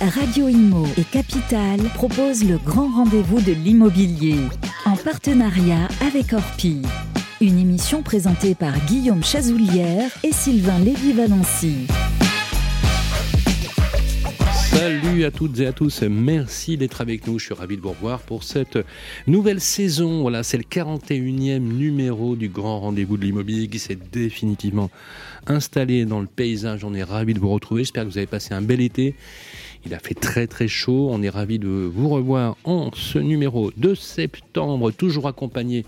Radio Imo et Capital proposent le grand rendez-vous de l'immobilier en partenariat avec Orpi. Une émission présentée par Guillaume Chazoulière et Sylvain Lévy-Valency. Salut à toutes et à tous, merci d'être avec nous, je suis ravi de vous revoir pour cette nouvelle saison. Voilà, c'est le 41e numéro du grand rendez-vous de l'immobilier qui s'est définitivement installé dans le paysage. On est ravi de vous retrouver, j'espère que vous avez passé un bel été. Il a fait très très chaud, on est ravi de vous revoir en ce numéro de septembre, toujours accompagné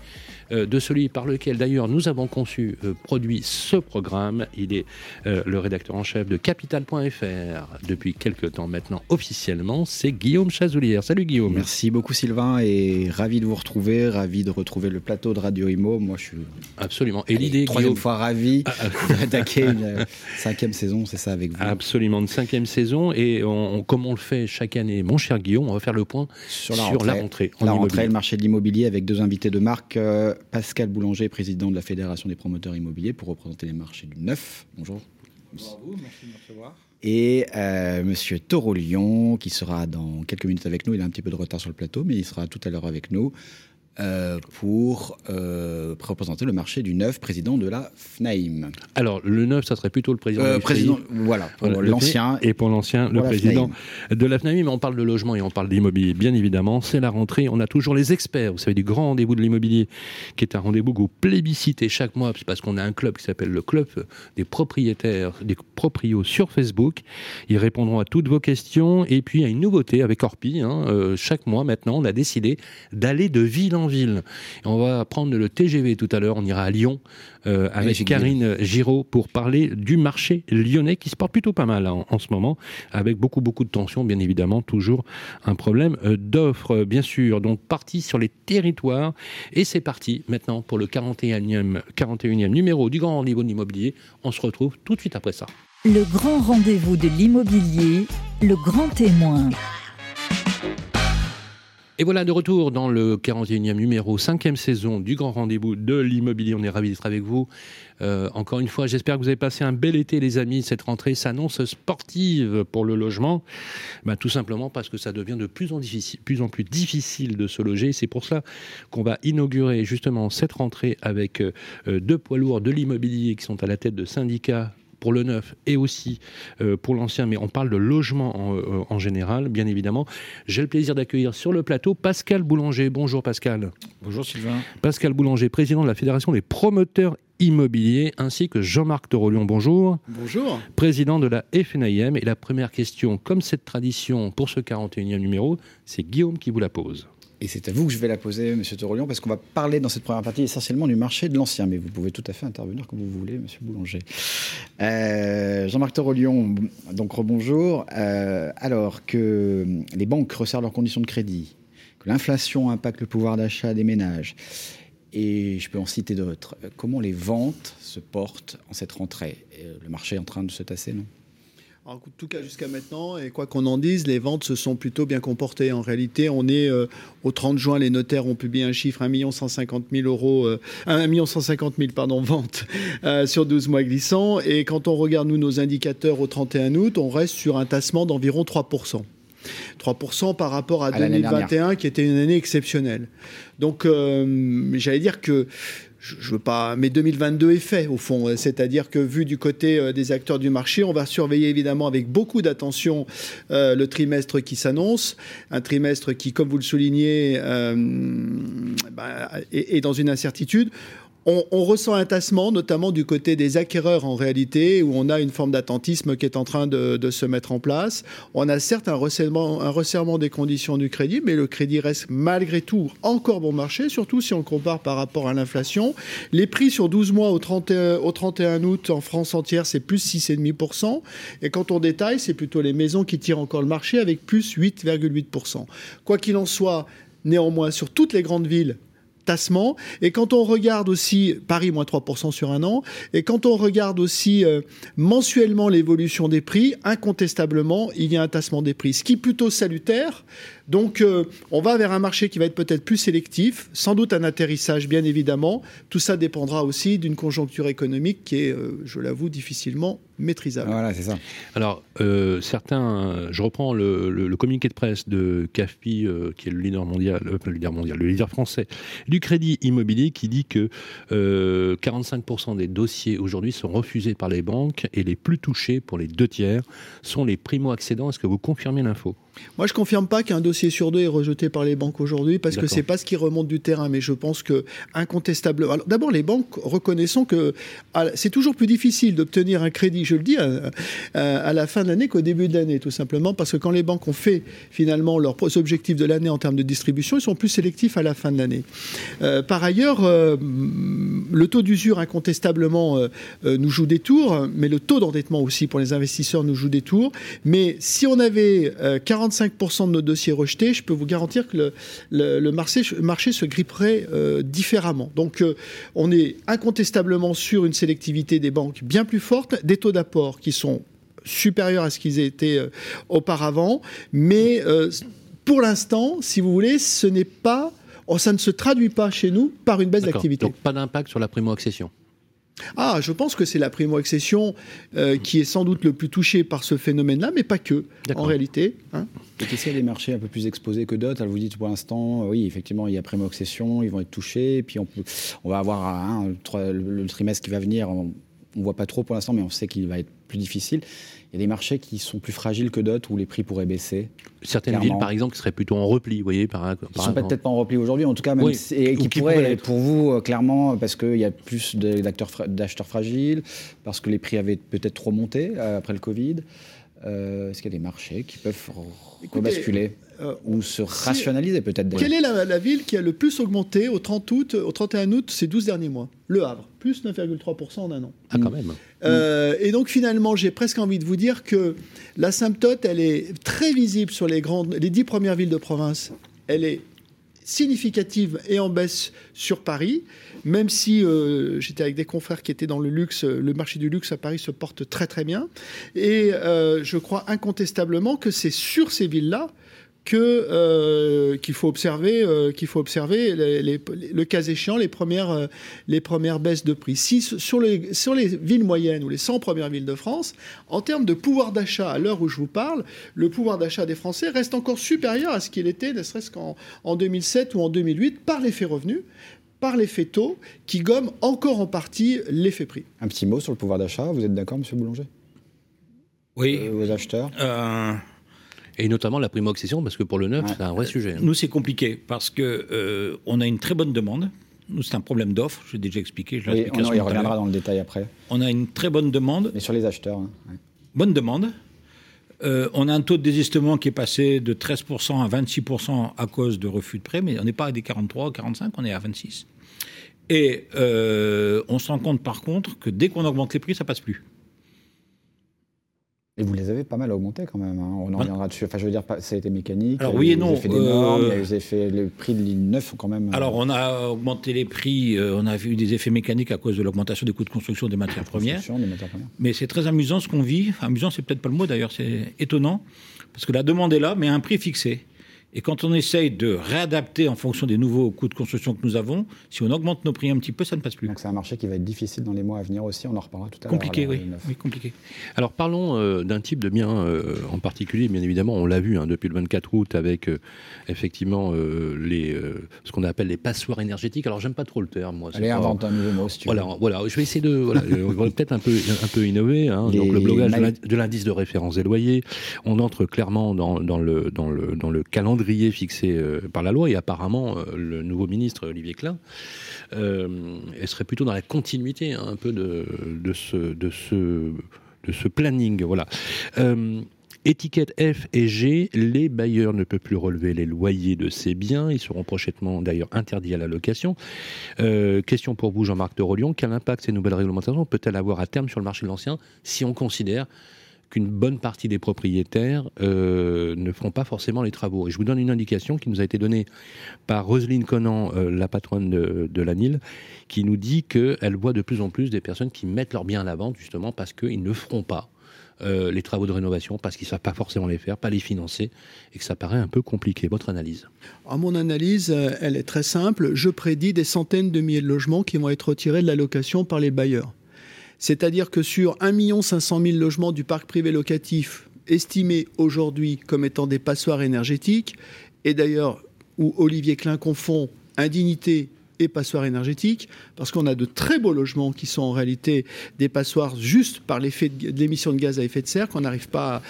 euh, de celui par lequel d'ailleurs nous avons conçu, euh, produit ce programme. Il est euh, le rédacteur en chef de Capital.fr depuis quelques temps maintenant officiellement. C'est Guillaume Chazoulière. Salut Guillaume. Merci beaucoup Sylvain et ravi de vous retrouver, ravi de retrouver le plateau de Radio Imo. Moi je suis absolument. Et l'idée troisième fois ravi ah, ah. d'attaquer une cinquième saison, c'est ça avec vous. Absolument une cinquième saison et on, comme on le fait chaque année, mon cher Guillaume, on va faire le point sur la rentrée. la rentrée, le marché de l'immobilier avec deux invités de marque. Pascal Boulanger, président de la Fédération des promoteurs immobiliers, pour représenter les marchés du neuf. Bonjour. Bonjour à vous, merci de me recevoir. Et euh, Monsieur Taureau Lyon, qui sera dans quelques minutes avec nous. Il a un petit peu de retard sur le plateau, mais il sera tout à l'heure avec nous. Euh, pour euh, représenter le marché du neuf, président de la FNAIM. Alors, le neuf, ça serait plutôt le président euh, président, Voilà, pour l'ancien. Et pour l'ancien, le président de la FNAIM. Mais on parle de logement et on parle d'immobilier, bien évidemment. C'est la rentrée. On a toujours les experts, vous savez, du grand rendez-vous de l'immobilier, qui est un rendez-vous que vous plébiscitez chaque mois, parce qu'on a un club qui s'appelle le Club des propriétaires, des proprios sur Facebook. Ils répondront à toutes vos questions. Et puis, il y a une nouveauté avec Orpi. Hein, chaque mois, maintenant, on a décidé d'aller de ville en ville. on va prendre le TGV tout à l'heure, on ira à Lyon euh, avec Karine Giraud pour parler du marché lyonnais qui se porte plutôt pas mal hein, en, ce moment, avec beaucoup beaucoup de tensions, bien évidemment, toujours un problème euh, d'offres, bien sûr. Donc parti sur les territoires et c'est parti maintenant pour le 41e, 41e numéro du grand rendez-vous de l'immobilier. On se retrouve tout de suite après ça. Le grand rendez-vous de l'immobilier, le grand témoin. Et voilà de retour dans le 41e numéro, 5e saison du grand rendez-vous de l'immobilier. On est ravis d'être avec vous. Euh, encore une fois, j'espère que vous avez passé un bel été, les amis. Cette rentrée s'annonce sportive pour le logement. Ben, tout simplement parce que ça devient de plus en, plus difficile de se loger. C'est pour ça qu'on va inaugurer justement cette rentrée avec euh, deux poids lourds de l'immobilier qui sont à la tête de syndicats pour le neuf et aussi euh, pour l'ancien, mais on parle de logement euh, en, général, bien évidemment. J'ai le plaisir d'accueillir sur le plateau Pascal Boulanger. Bonjour Pascal. Bonjour Sylvain. Pascal Boulanger, président de la Fédération des promoteurs immobiliers, ainsi que Jean-Marc Torolion. Bonjour. Bonjour. Président de la FNIM. Et la première question, comme cette tradition pour ce 41e numéro, c'est Guillaume qui vous la pose. Et c'est à vous que je vais la poser, Monsieur Torolion, parce qu'on va parler dans cette première partie essentiellement du marché de l'ancien, mais vous pouvez tout à fait intervenir comme vous voulez, Monsieur Boulanger. Euh, Jean-Marc Torolion, donc rebonjour. Euh, alors que les banques resserrent leurs conditions de crédit, que l'inflation impacte le pouvoir d'achat des ménages, et je peux en citer d'autres, comment les ventes se portent en cette rentrée? Le marché est en train de se tasser, non? En tout cas, jusqu'à maintenant, et quoi qu'on en dise, les ventes se sont plutôt bien comportées. En réalité, on est euh, au 30 juin, les notaires ont publié un chiffre 1 150 000 euros, euh, 1 150 000 pardon, ventes euh, sur 12 mois glissants. Et quand on regarde, nous, nos indicateurs au 31 août, on reste sur un tassement d'environ 3% 3% par rapport à, 2021, qui était une année exceptionnelle. Donc, euh, j'allais dire que je, veux pas, mais 2022 est fait au fond. C'est-à-dire que vu du côté euh, des acteurs du marché, on va surveiller évidemment avec beaucoup d'attention euh, le trimestre qui s'annonce, un trimestre qui, comme vous le soulignez, euh, bah, est, dans une incertitude on, ressent un tassement, notamment du côté des acquéreurs en réalité, où on a une forme d'attentisme qui est en train de, se mettre en place. On a certes un resserrement, des conditions du crédit, mais le crédit reste malgré tout encore bon marché, surtout si on compare par rapport à l'inflation. Les prix sur 12 mois au 31, au 31 août en France entière, c'est plus 6,5%. Et quand on détaille, c'est plutôt les maisons qui tirent encore le marché avec plus 8,8%. Quoi qu'il en soit, néanmoins, sur toutes les grandes villes, tassement. Et quand on regarde aussi Paris moins 3% sur un an, et quand on regarde aussi euh, mensuellement l'évolution des prix, incontestablement, il y a un tassement des prix. Ce qui est plutôt salutaire, Donc, euh, on va vers un marché qui va être peut-être plus sélectif, sans doute un atterrissage, bien évidemment. Tout ça dépendra aussi d'une conjoncture économique qui est, euh, je l'avoue, difficilement maîtrisable. Voilà, c'est ça. Alors, euh, certains, je reprends le, communiqué de presse de CAFPI, qui est le leader mondial, le leader mondial, le leader français du crédit immobilier, qui dit que 45% des dossiers aujourd'hui sont refusés par les banques et les plus touchés, pour les deux tiers, sont les primo-accédants. Est-ce que vous confirmez l'info? Moi, je confirme pas qu'un dossier sur deux est rejeté par les banques aujourd'hui parce que c'est pas ce qui remonte du terrain. Mais je pense que incontestablement. D'abord, les banques reconnaissons que c'est toujours plus difficile d'obtenir un crédit. Je le dis à, la fin de l'année qu'au début de l'année, tout simplement parce que quand les banques ont fait finalement leurs objectifs de l'année en termes de distribution, ils sont plus sélectifs à la fin de l'année. Euh, par ailleurs, euh, le taux d'usure incontestablement euh, nous joue des tours, mais le taux d'endettement aussi pour les investisseurs nous joue des tours. Mais si on avait 40 45% de nos dossiers rejetés, je peux vous garantir que le, marché, se gripperait euh, différemment. Donc euh, on est incontestablement sur une sélectivité des banques bien plus forte, des taux d'apport qui sont supérieurs à ce qu'ils étaient euh, auparavant, mais pour l'instant, si vous voulez, ce n'est pas, oh, ça ne se traduit pas chez nous par une baisse d'activité. Donc pas d'impact sur la primo-accession ah, je pense que c'est la primo-accession euh, qui est sans doute le plus touchée par ce phénomène-là, mais pas que, en réalité. Hein. Et qu'est-ce qu'il y a des marchés un peu plus exposés que d'autres? Vous dites pour l'instant, oui, effectivement, il y a primo-accession, ils vont être touchés, et puis on, peut, on va avoir hein, le, trimestre qui va venir, on ne voit pas trop pour l'instant, mais on sait qu'il va être plus difficile. Il y a des marchés qui sont plus fragiles que d'autres où les prix pourraient baisser. Certaines villes, par exemple, qui seraient plutôt en repli, vous voyez, par, Ils ne sont peut-être pas en repli aujourd'hui, en tout cas, même et qui, pourraient, pour vous, euh, clairement, parce qu'il y a plus d'acheteurs fragiles, parce que les prix avaient peut-être trop monté euh, après le Covid. Euh, est-ce qu'il y a des marchés qui peuvent rebasculer ou se rationaliser peut-être Quelle est la, la, ville qui a le plus augmenté au 30 août, au 31 août ces 12 derniers mois? Le Havre, plus 9,3% en un an. Ah, quand même. Euh, et donc finalement, j'ai presque envie de vous dire que l'asymptote, elle est très visible sur les grandes, les dix premières villes de province. Elle est significative et en baisse sur Paris, même si euh, j'étais avec des confrères qui étaient dans le luxe, le marché du luxe à Paris se porte très très bien. Et euh, je crois incontestablement que c'est sur ces villes-là que euh, qu'il faut observer euh, qu'il faut observer le cas échéant les premières euh, les premières baisses de prix. Si sur les sur les villes moyennes ou les 100 premières villes de France, en termes de pouvoir d'achat à l'heure où je vous parle, le pouvoir d'achat des Français reste encore supérieur à ce qu'il était, ne serait-ce qu'en en 2007 ou en 2008 par l'effet revenu par l'effet taux qui gomme encore en partie l'effet prix. Un petit mot sur le pouvoir d'achat, vous êtes d'accord, Monsieur Boulanger? Oui. vos acheteurs? Et notamment la primo-accession, parce que pour le neuf, c'est un vrai sujet. Hein. Nous, c'est compliqué, parce que euh, on a une très bonne demande. Nous, c'est un problème d'offre, j'ai déjà expliqué. Je oui, on, y reviendra dans le détail après. On a une très bonne demande. Mais sur les acheteurs. Hein, bonne demande. Euh, on a un taux de désistement qui est passé de 13% à 26% à cause de refus de prêt, mais on n'est pas à des 43, 45%, on est à 26. Et euh, on se rend compte par contre que dès qu'on augmente les prix, ça passe plus. Et vous les avez pas mal augmentés quand même. Hein. On en reviendra dessus. Enfin, je veux dire, ça a été mécanique. Alors oui et non. Effets des normes, euh, les effets, le prix de ligne 9 quand même. Euh, Alors on a augmenté les prix. Euh, on a vu des effets mécaniques à cause de l'augmentation des coûts de construction des matières premières. Des matières premières. Mais c'est très amusant ce qu'on vit. amusant, c'est peut-être pas le mot d'ailleurs. C'est étonnant parce que la demande est là, mais à un prix fixé. Et quand on essaye de réadapter en fonction des nouveaux coûts de construction que nous avons, si on augmente nos prix un petit peu, ça ne passe plus. Donc c'est un marché qui va être difficile dans les mois à venir aussi, on en reparlera tout à l'heure. Compliqué, oui. oui. compliqué. Alors parlons euh, d'un type de bien euh, en particulier, bien évidemment, on l'a vu hein, depuis le 24 août avec euh, effectivement les, ce qu'on appelle les passoires énergétiques. Alors j'aime pas trop le terme, moi. Allez, invente un nouveau mot si tu voilà, Voilà, je vais essayer de voilà, peut-être un peu, un peu innover. Hein. Donc le blogage de l'indice de référence des loyers, on entre clairement dans, dans, le, dans, le, dans le calendrier fixé euh, par la loi. Et apparemment, euh, le nouveau ministre Olivier Klein euh, elle serait plutôt dans la continuité hein, un peu de ce planning. Voilà. Étiquette F et G, les bailleurs ne peuvent plus relever les loyers de ces biens. Ils seront prochainement d'ailleurs interdits à la location. question pour vous, Jean-Marc de Rolion. Quel impact ces nouvelles réglementations peut-elles avoir à terme sur le marché de l'ancien si on considère qu'une bonne partie des propriétaires euh, ne feront pas forcément les travaux. Et je vous donne une indication qui nous a été donnée par Roselyne Conan, euh, la patronne de, la NIL, qui nous dit qu'elle voit de plus en plus des personnes qui mettent leurs biens à la vente justement parce qu'ils ne feront pas euh, les travaux de rénovation parce qu'ils ne savent pas forcément les faire, pas les financer, et que ça paraît un peu compliqué. Votre analyse À mon analyse, elle est très simple. Je prédis des centaines de milliers de logements qui vont être retirés de la location par les bailleurs. C'est-à-dire que sur 1 500 000 logements du parc privé locatif estimés aujourd'hui comme étant des passoires énergétiques, et d'ailleurs où Olivier Klein confond indignité et passoires énergétiques, parce qu'on a de très beaux logements qui sont en réalité des passoires juste par l'effet de, l'émission de gaz à effet de serre qu'on n'arrive pas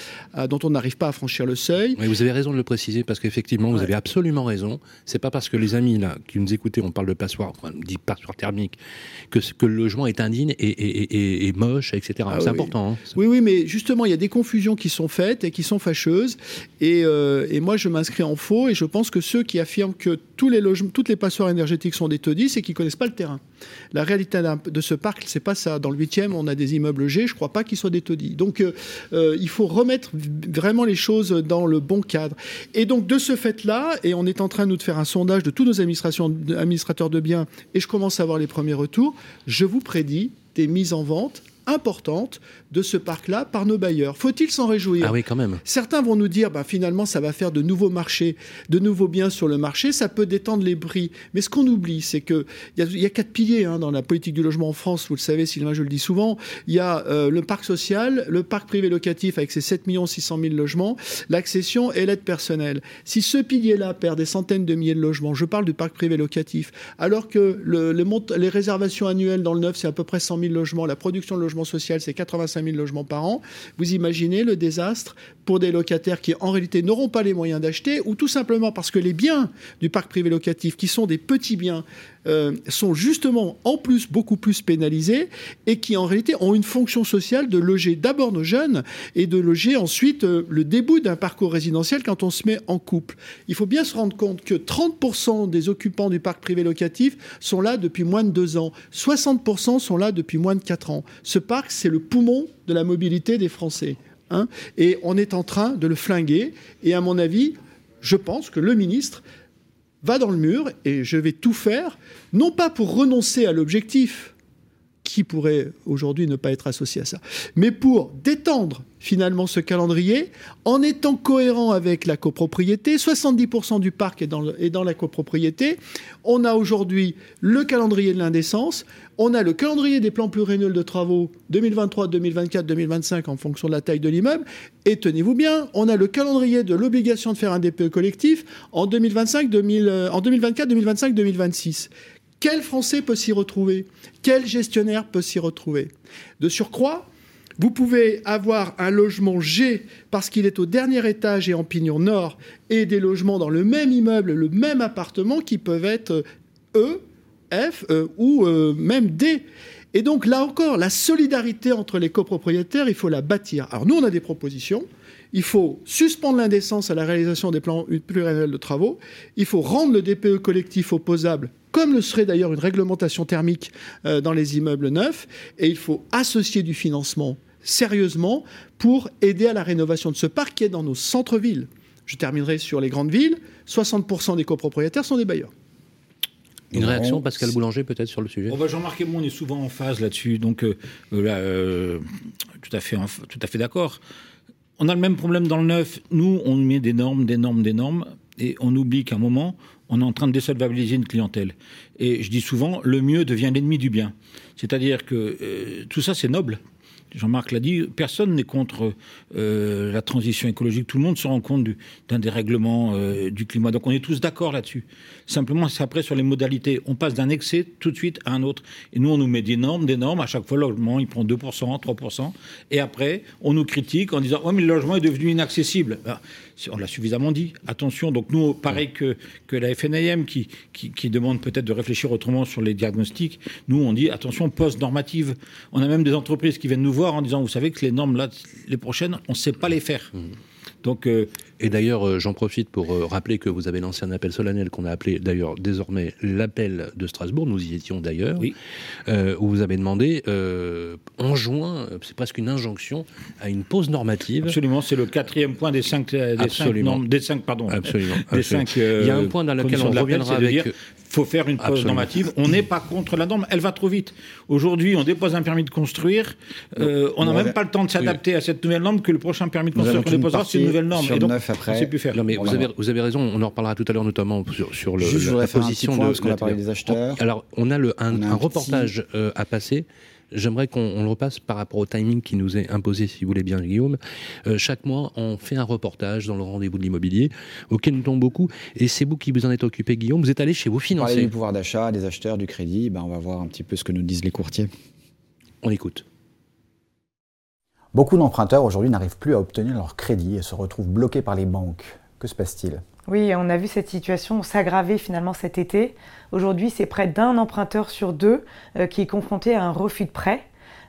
dont on n'arrive pas à franchir le seuil. Mais vous avez raison de le préciser parce qu'effectivement vous avez absolument raison. C'est pas parce que les amis là qui nous écoutaient, on parle de passoires, on dit passoires thermiques, que, que le logement est indigne et, et, moche, etc. Ah c'est important. Hein. oui, oui, mais justement il y a des confusions qui sont faites et qui sont fâcheuses. Et, euh, et moi je m'inscris en faux et je pense que ceux qui affirment que tous les logements, toutes les passoires énergétiques sont des taudis, c'est qu'ils connaissent pas le terrain. La réalité de ce parc, c'est pas ça. Dans le 8e, on a des immeubles G, je crois pas qu'ils soient des taudis. Donc, euh, euh, il faut remettre vraiment les choses dans le bon cadre. Et donc, de ce fait-là, et on est en train, nous, de faire un sondage de tous nos administrateurs de biens, et je commence à avoir les premiers retours, je vous prédis des mises en vente importante de ce parc-là par nos bailleurs. Faut-il s'en réjouir Ah oui, quand même. Certains vont nous dire, bah, finalement, ça va faire de nouveaux marchés, de nouveaux biens sur le marché, ça peut détendre les prix. Mais ce qu'on oublie, c'est qu'il y, y, a quatre piliers hein, dans la politique du logement en France, vous le savez, Sylvain, je le dis souvent. Il y a euh, le parc social, le parc privé locatif avec ses 7 600 000 logements, l'accession et l'aide personnelle. Si ce pilier-là perd des centaines de milliers de logements, je parle du parc privé locatif, alors que le, les, les réservations annuelles dans le neuf, c'est à peu près 100 000 logements, la production de logements social, c'est 85 000 logements par an. Vous imaginez le désastre pour des locataires qui, en réalité, n'auront pas les moyens d'acheter, ou tout simplement parce que les biens du parc privé locatif, qui sont des petits biens, euh, sont justement en plus beaucoup plus pénalisés et qui en réalité ont une fonction sociale de loger d'abord nos jeunes et de loger ensuite euh, le début d'un parcours résidentiel quand on se met en couple. Il faut bien se rendre compte que 30% des occupants du parc privé locatif sont là depuis moins de deux ans, 60% sont là depuis moins de quatre ans. Ce parc, c'est le poumon de la mobilité des Français. Hein et on est en train de le flinguer. Et à mon avis, je pense que le ministre va dans le mur et je vais tout faire, non pas pour renoncer à l'objectif, qui pourrait aujourd'hui ne pas être associé à ça, mais pour détendre finalement ce calendrier en étant cohérent avec la copropriété. 70% du parc est dans, la copropriété. On a aujourd'hui le calendrier de l'indécence, on a le calendrier des plans pluriannuels de travaux 2023, 2024, 2025 en fonction de la taille de l'immeuble. Et tenez-vous bien, on a le calendrier de l'obligation de faire un DPE collectif en, 2025, 2000, euh, en 2024, 2025, 2026. Quel Français peut s'y retrouver? Quel gestionnaire peut s'y retrouver? De surcroît, vous pouvez avoir un logement G parce qu'il est au dernier étage et en pignon nord, et des logements dans le même immeuble, le même appartement, qui peuvent être E, F e, ou euh, même D. Et donc là encore, la solidarité entre les copropriétaires, il faut la bâtir. Alors nous, on a des propositions. Il faut suspendre l'indécence à la réalisation des plans pluriannuels de travaux. Il faut rendre le DPE collectif opposable comme le serait d'ailleurs une réglementation thermique euh, dans les immeubles neufs. Et il faut associer du financement sérieusement pour aider à la rénovation de ce parc qui est dans nos centres-villes. Je terminerai sur les grandes villes. 60% des copropriétaires sont des bailleurs. Une réaction, Pascal Boulanger, peut-être sur le sujet? Oh, bah, Jean-Marc et moi, on est souvent en phase là-dessus, donc euh, euh, tout à fait, tout à fait d'accord. On a le même problème dans le neuf. Nous, on met des normes, des normes, des normes, et on oublie qu'à un moment, on est en train de désolvabiliser une clientèle. Et je dis souvent, le mieux devient l'ennemi du bien. C'est-à-dire que euh, tout ça, c'est noble. Jean-Marc l'a dit, personne n'est contre euh, la transition écologique. Tout le monde se rend compte d'un dérèglement euh, du climat. Donc on est tous d'accord là-dessus. Simplement, c'est après sur les modalités. On passe d'un excès tout de suite à un autre. Et nous, on nous met des normes, des normes. À chaque fois, le logement, il prend 2%, 3%. Et après, on nous critique en disant Ouais, mais le logement est devenu inaccessible. On l'a suffisamment dit. Attention. Donc nous, pareil que, que la FNAM qui, qui, qui demande peut-être de réfléchir autrement sur les diagnostics, nous, on dit attention post-normative. On a même des entreprises qui viennent nous voir en disant, vous savez que les normes, là, les prochaines, on ne sait pas les faire. Mmh. Donc, euh, Et d'ailleurs, j'en profite pour rappeler que vous avez lancé un appel solennel qu'on a appelé d'ailleurs désormais l'appel de Strasbourg. Nous y étions d'ailleurs, oui. où vous avez demandé en juin, c'est presque une injonction à une pause normative. Absolument, c'est le quatrième point des cinq, des cinq normes, des cinq, pardon, absolument. Des cinq. Il y a un point dans lequel on reviendra avec faut faire une pause normative. On n'est pas contre la norme, elle va trop vite. Aujourd'hui, on dépose un permis de construire, euh, on n'a même pas le temps de s'adapter à cette nouvelle norme que le prochain permis de construire qu'on déposera, c'est une nouvelle norme. Et donc, après. on sait plus faire. Non, mais vous, avez, vous avez raison, on en reparlera tout à l'heure notamment sur, sur le, la, position de... Parce qu'on a parlé des acheteurs. Alors, on a le, un, reportage euh, à passer J'aimerais qu'on le repasse par rapport au timing qui nous est imposé, si vous voulez bien, Guillaume. Euh, chaque mois, on fait un reportage dans le rendez-vous de l'immobilier, auquel nous tombe beaucoup. Et c'est vous qui vous en êtes occupé, Guillaume. Vous êtes allé chez vous financer. du pouvoir d'achat, des acheteurs, du crédit. Ben, on va voir un petit peu ce que nous disent les courtiers. On écoute. Beaucoup d'emprunteurs aujourd'hui n'arrivent plus à obtenir leur crédit et se retrouvent bloqués par les banques. Que se passe-t-il? Oui, on a vu cette situation s'aggraver finalement cet été. Aujourd'hui, c'est près d'un emprunteur sur deux euh, qui est confronté à un refus de prêt.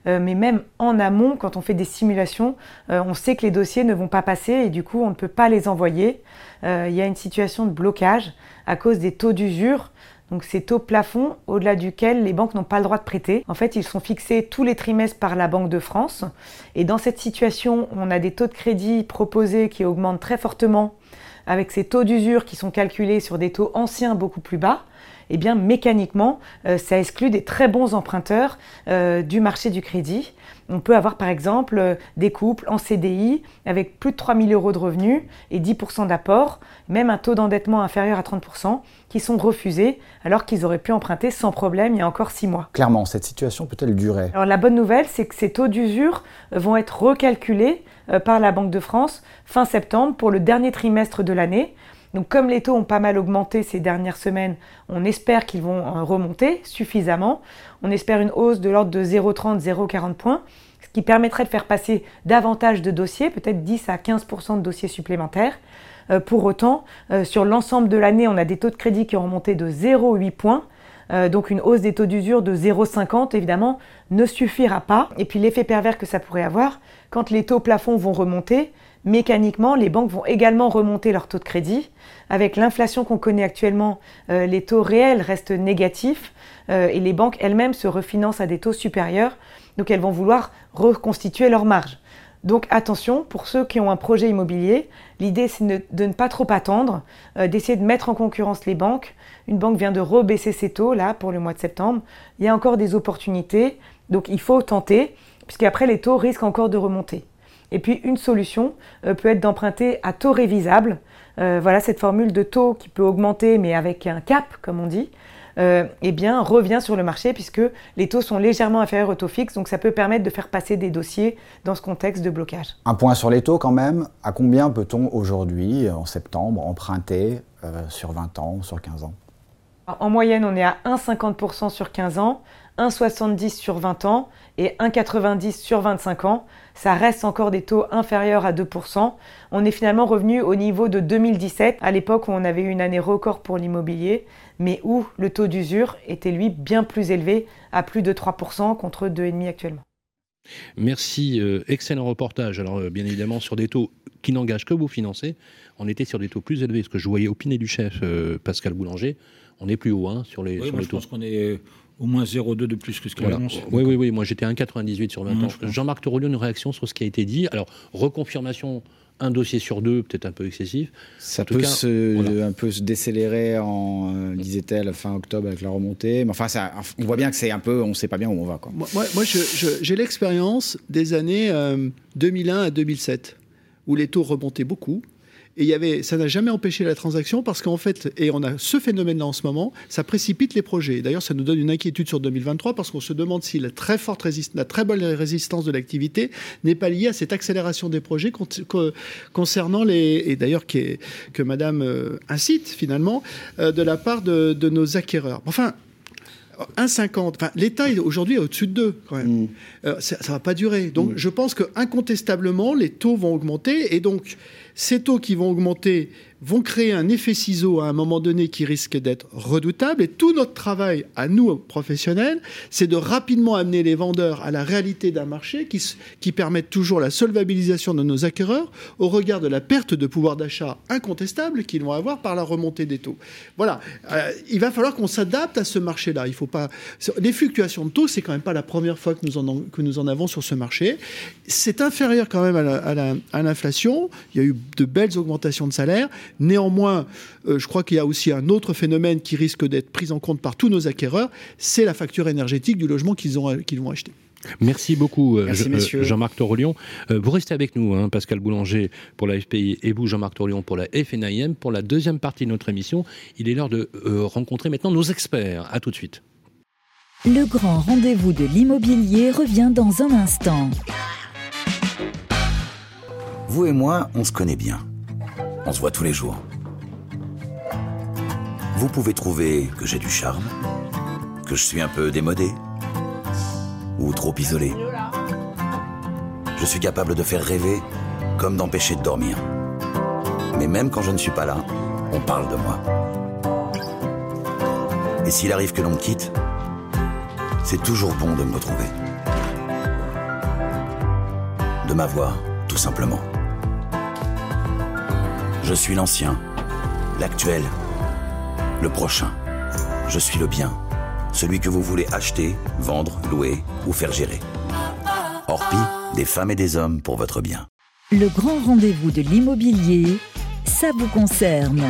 Euh, mais même en amont, quand on fait des simulations, euh, on sait que les dossiers ne vont pas passer et du coup, on ne peut pas les envoyer. Il y a une situation de blocage à cause des taux d'usure. Donc ces taux plafonds au-delà duquel les banques n'ont pas le droit de prêter. En fait, ils sont fixés tous les trimestres par la Banque de France. Et dans cette situation, on a des taux de crédit proposés qui augmentent très fortement avec ces taux d'usure qui sont calculés sur des taux anciens beaucoup plus bas, eh bien mécaniquement, euh, ça exclut des très bons emprunteurs euh, du marché du crédit. On peut avoir par exemple euh, des couples en CDI avec plus de 3 000 euros de revenus et 10% d'apport, même un taux d'endettement inférieur à 30%, qui sont refusés alors qu'ils auraient pu emprunter sans problème il y a encore 6 mois. Clairement, cette situation peut-elle durer? Alors la bonne nouvelle, c'est que ces taux d'usure vont être recalculés par la Banque de France fin septembre pour le dernier trimestre de l'année. Donc comme les taux ont pas mal augmenté ces dernières semaines, on espère qu'ils vont euh, remonter suffisamment. On espère une hausse de l'ordre de 0,30, 0,40 points, ce qui permettrait de faire passer davantage de dossiers, peut-être 10 à 15% de dossiers supplémentaires. Euh, pour autant, euh, sur l'ensemble de l'année, on a des taux de crédit qui ont remonté de 0,8 points. donc une hausse des taux d'usure de 0,50 évidemment ne suffira pas. Et puis l'effet pervers que ça pourrait avoir, quand les taux plafonds vont remonter, mécaniquement, les banques vont également remonter leur taux de crédit. Avec l'inflation qu'on connaît actuellement, euh, les taux réels restent négatifs euh, et les banques elles-mêmes se refinancent à des taux supérieurs. Donc elles vont vouloir reconstituer leur marge. Donc attention, pour ceux qui ont un projet immobilier, l'idée c'est de, ne pas trop attendre, euh, d'essayer de mettre en concurrence les banques. Une banque vient de rebaisser ses taux là pour le mois de septembre. Il y a encore des opportunités, donc il faut tenter, puisqu'après les taux risquent encore de remonter. Et puis une solution euh, peut être d'emprunter à taux révisable. Euh, voilà cette formule de taux qui peut augmenter mais avec un cap comme on dit. Euh, eh bien, revient sur le marché puisque les taux sont légèrement inférieurs au taux fixe, donc ça peut permettre de faire passer des dossiers dans ce contexte de blocage. Un point sur les taux quand même, à combien peut-on aujourd'hui, en septembre, emprunter sur 20 ans, sur 15 ans? En moyenne, on est à 1,50% sur 15 ans, 1,70 sur 20 ans et 1,90 sur 25 ans. Ça reste encore des taux inférieurs à 2%. On est finalement revenu au niveau de 2017, à l'époque où on avait eu une année record pour l'immobilier, mais où le taux d'usure était lui bien plus élevé, à plus de 3% contre 2,5% actuellement. Merci, euh, excellent reportage. Alors euh, bien évidemment sur des taux qui n'engagent que vous financer, on était sur des taux plus élevés. Ce que je voyais opiner du chef euh, Pascal Boulanger, on est plus haut hein, sur les, oui, sur je taux. pense qu'on est au moins 0,2 de plus que ce qu'il annonce. Oui, oui, oui. Moi, j'étais à 1,98 sur 20 ans. Jean-Marc Torolio, une réaction sur ce qui a été dit? Alors, reconfirmation un dossier sur deux, peut-être un peu excessif. Ça peut se, un peu se décélérer en, euh, disait-elle, fin octobre avec la remontée. Mais enfin, ça, on voit bien que c'est un peu, on ne sait pas bien où on va. Quoi. Moi, moi j'ai l'expérience des années 2001 euh, à 2007, où les taux remontaient beaucoup. Et y avait, ça n'a jamais empêché la transaction parce qu'en fait, et on a ce phénomène-là en ce moment, ça précipite les projets. D'ailleurs, ça nous donne une inquiétude sur 2023 parce qu'on se demande si la très forte résistance, la très bonne résistance de l'activité n'est pas liée à cette accélération des projets concernant les, et d'ailleurs que Madame euh, incite finalement euh, de la part de, nos acquéreurs. Enfin, 1,50. Enfin, l'État aujourd'hui est au-dessus de 2 quand même. Mm. Euh, ça ne va pas durer. Donc mm. je pense que incontestablement les taux vont augmenter et donc ces taux qui vont augmenter vont créer un effet ciseau à un moment donné qui risque d'être redoutable. Et tout notre travail, à nous, professionnels, c'est de rapidement amener les vendeurs à la réalité d'un marché qui, qui permette toujours la solvabilisation de nos acquéreurs au regard de la perte de pouvoir d'achat incontestable qu'ils vont avoir par la remontée des taux. Voilà. Euh, il va falloir qu'on s'adapte à ce marché-là. Il faut pas. Les fluctuations de taux, c'est quand même pas la première fois que nous en, que nous en avons sur ce marché. C'est inférieur quand même à l'inflation. Il y a eu de belles augmentations de salaire. Néanmoins, euh, je crois qu'il y a aussi un autre phénomène qui risque d'être pris en compte par tous nos acquéreurs, c'est la facture énergétique du logement qu'ils qu'ils vont acheter. Merci beaucoup, euh, euh, Jean-Marc Torolion. vous restez avec nous, hein, Pascal Boulanger pour la FPI et vous, Jean-Marc Torolion, pour la FNIM. Pour la deuxième partie de notre émission, il est l'heure de rencontrer maintenant nos experts. À tout de suite. Le grand rendez-vous de l'immobilier revient dans un instant. Vous et moi, on se connaît bien. On se voit tous les jours. Vous pouvez trouver que j'ai du charme, que je suis un peu démodé, ou trop isolé. Je suis capable de faire rêver comme d'empêcher de dormir. Mais même quand je ne suis pas là, on parle de moi. Et s'il arrive que l'on me quitte, c'est toujours bon de me retrouver. De m'avoir, tout simplement. Je suis l'ancien, l'actuel, le prochain. Je suis le bien, celui que vous voulez acheter, vendre, louer ou faire gérer. Orpi, des femmes et des hommes pour votre bien. Le grand rendez-vous de l'immobilier, ça vous concerne.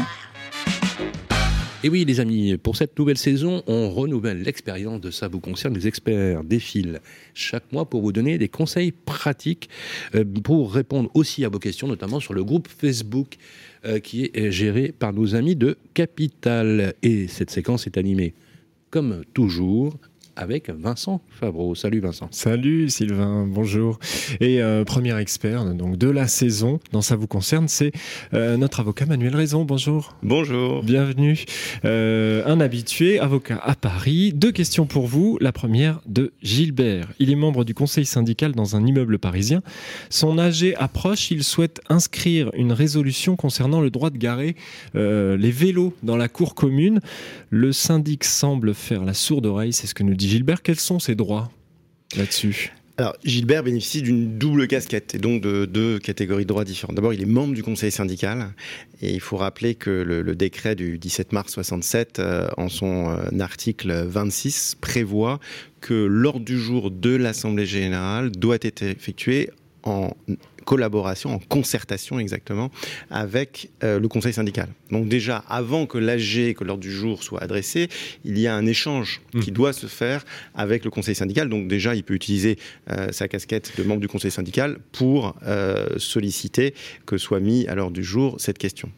Et oui, les amis, pour cette nouvelle saison, on renouvelle l'expérience de ça vous concerne. Les experts défilent chaque mois pour vous donner des conseils pratiques euh, pour répondre aussi à vos questions, notamment sur le groupe Facebook euh, qui est géré par nos amis de Capital. Et cette séquence est animée, comme toujours, avec Vincent Favreau. Salut Vincent. Salut Sylvain, bonjour. Et euh, premier expert donc de la saison, dans ça vous concerne, c'est euh, notre avocat Manuel Raison. Bonjour. Bonjour. Bienvenue. Euh, un habitué, avocat à Paris. Deux questions pour vous. La première de Gilbert. Il est membre du conseil syndical dans un immeuble parisien. Son AG approche, il souhaite inscrire une résolution concernant le droit de garer les vélos dans la cour commune. Le syndic semble faire la sourde oreille, c'est ce que nous dit Gilbert, quels sont ses droits là-dessus? Alors, Gilbert bénéficie d'une double casquette et donc de deux catégories de droits différentes. D'abord, il est membre du conseil syndical et il faut rappeler que le, décret du 17 mars 67, euh, en son euh, article 26, prévoit que l'ordre du jour de l'Assemblée générale doit être effectué en collaboration, en concertation exactement, avec euh, le conseil syndical. Donc déjà, avant que l'AG, que l'ordre du jour soit adressé, il y a un échange mmh. qui doit se faire avec le conseil syndical. Donc déjà, il peut utiliser euh, sa casquette de membre du conseil syndical pour euh, solliciter que soit mis à l'ordre du jour cette question.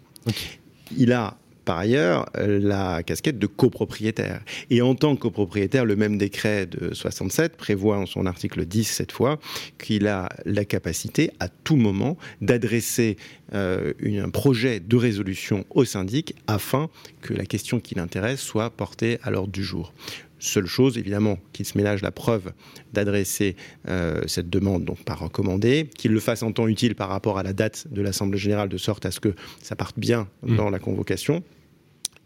Il a par ailleurs euh, la casquette de copropriétaire. Et en tant que copropriétaire, le même décret de 67 prévoit en son article 10 cette fois qu'il a la capacité à tout moment d'adresser euh, un projet de résolution au syndic afin que la question qui l'intéresse soit portée à l'ordre du jour. Seule chose, évidemment, qu'il se ménage la preuve d'adresser euh, cette demande donc par recommandé, qu'il le fasse en temps utile par rapport à la date de l'Assemblée générale, de sorte à ce que ça parte bien mmh. dans la convocation.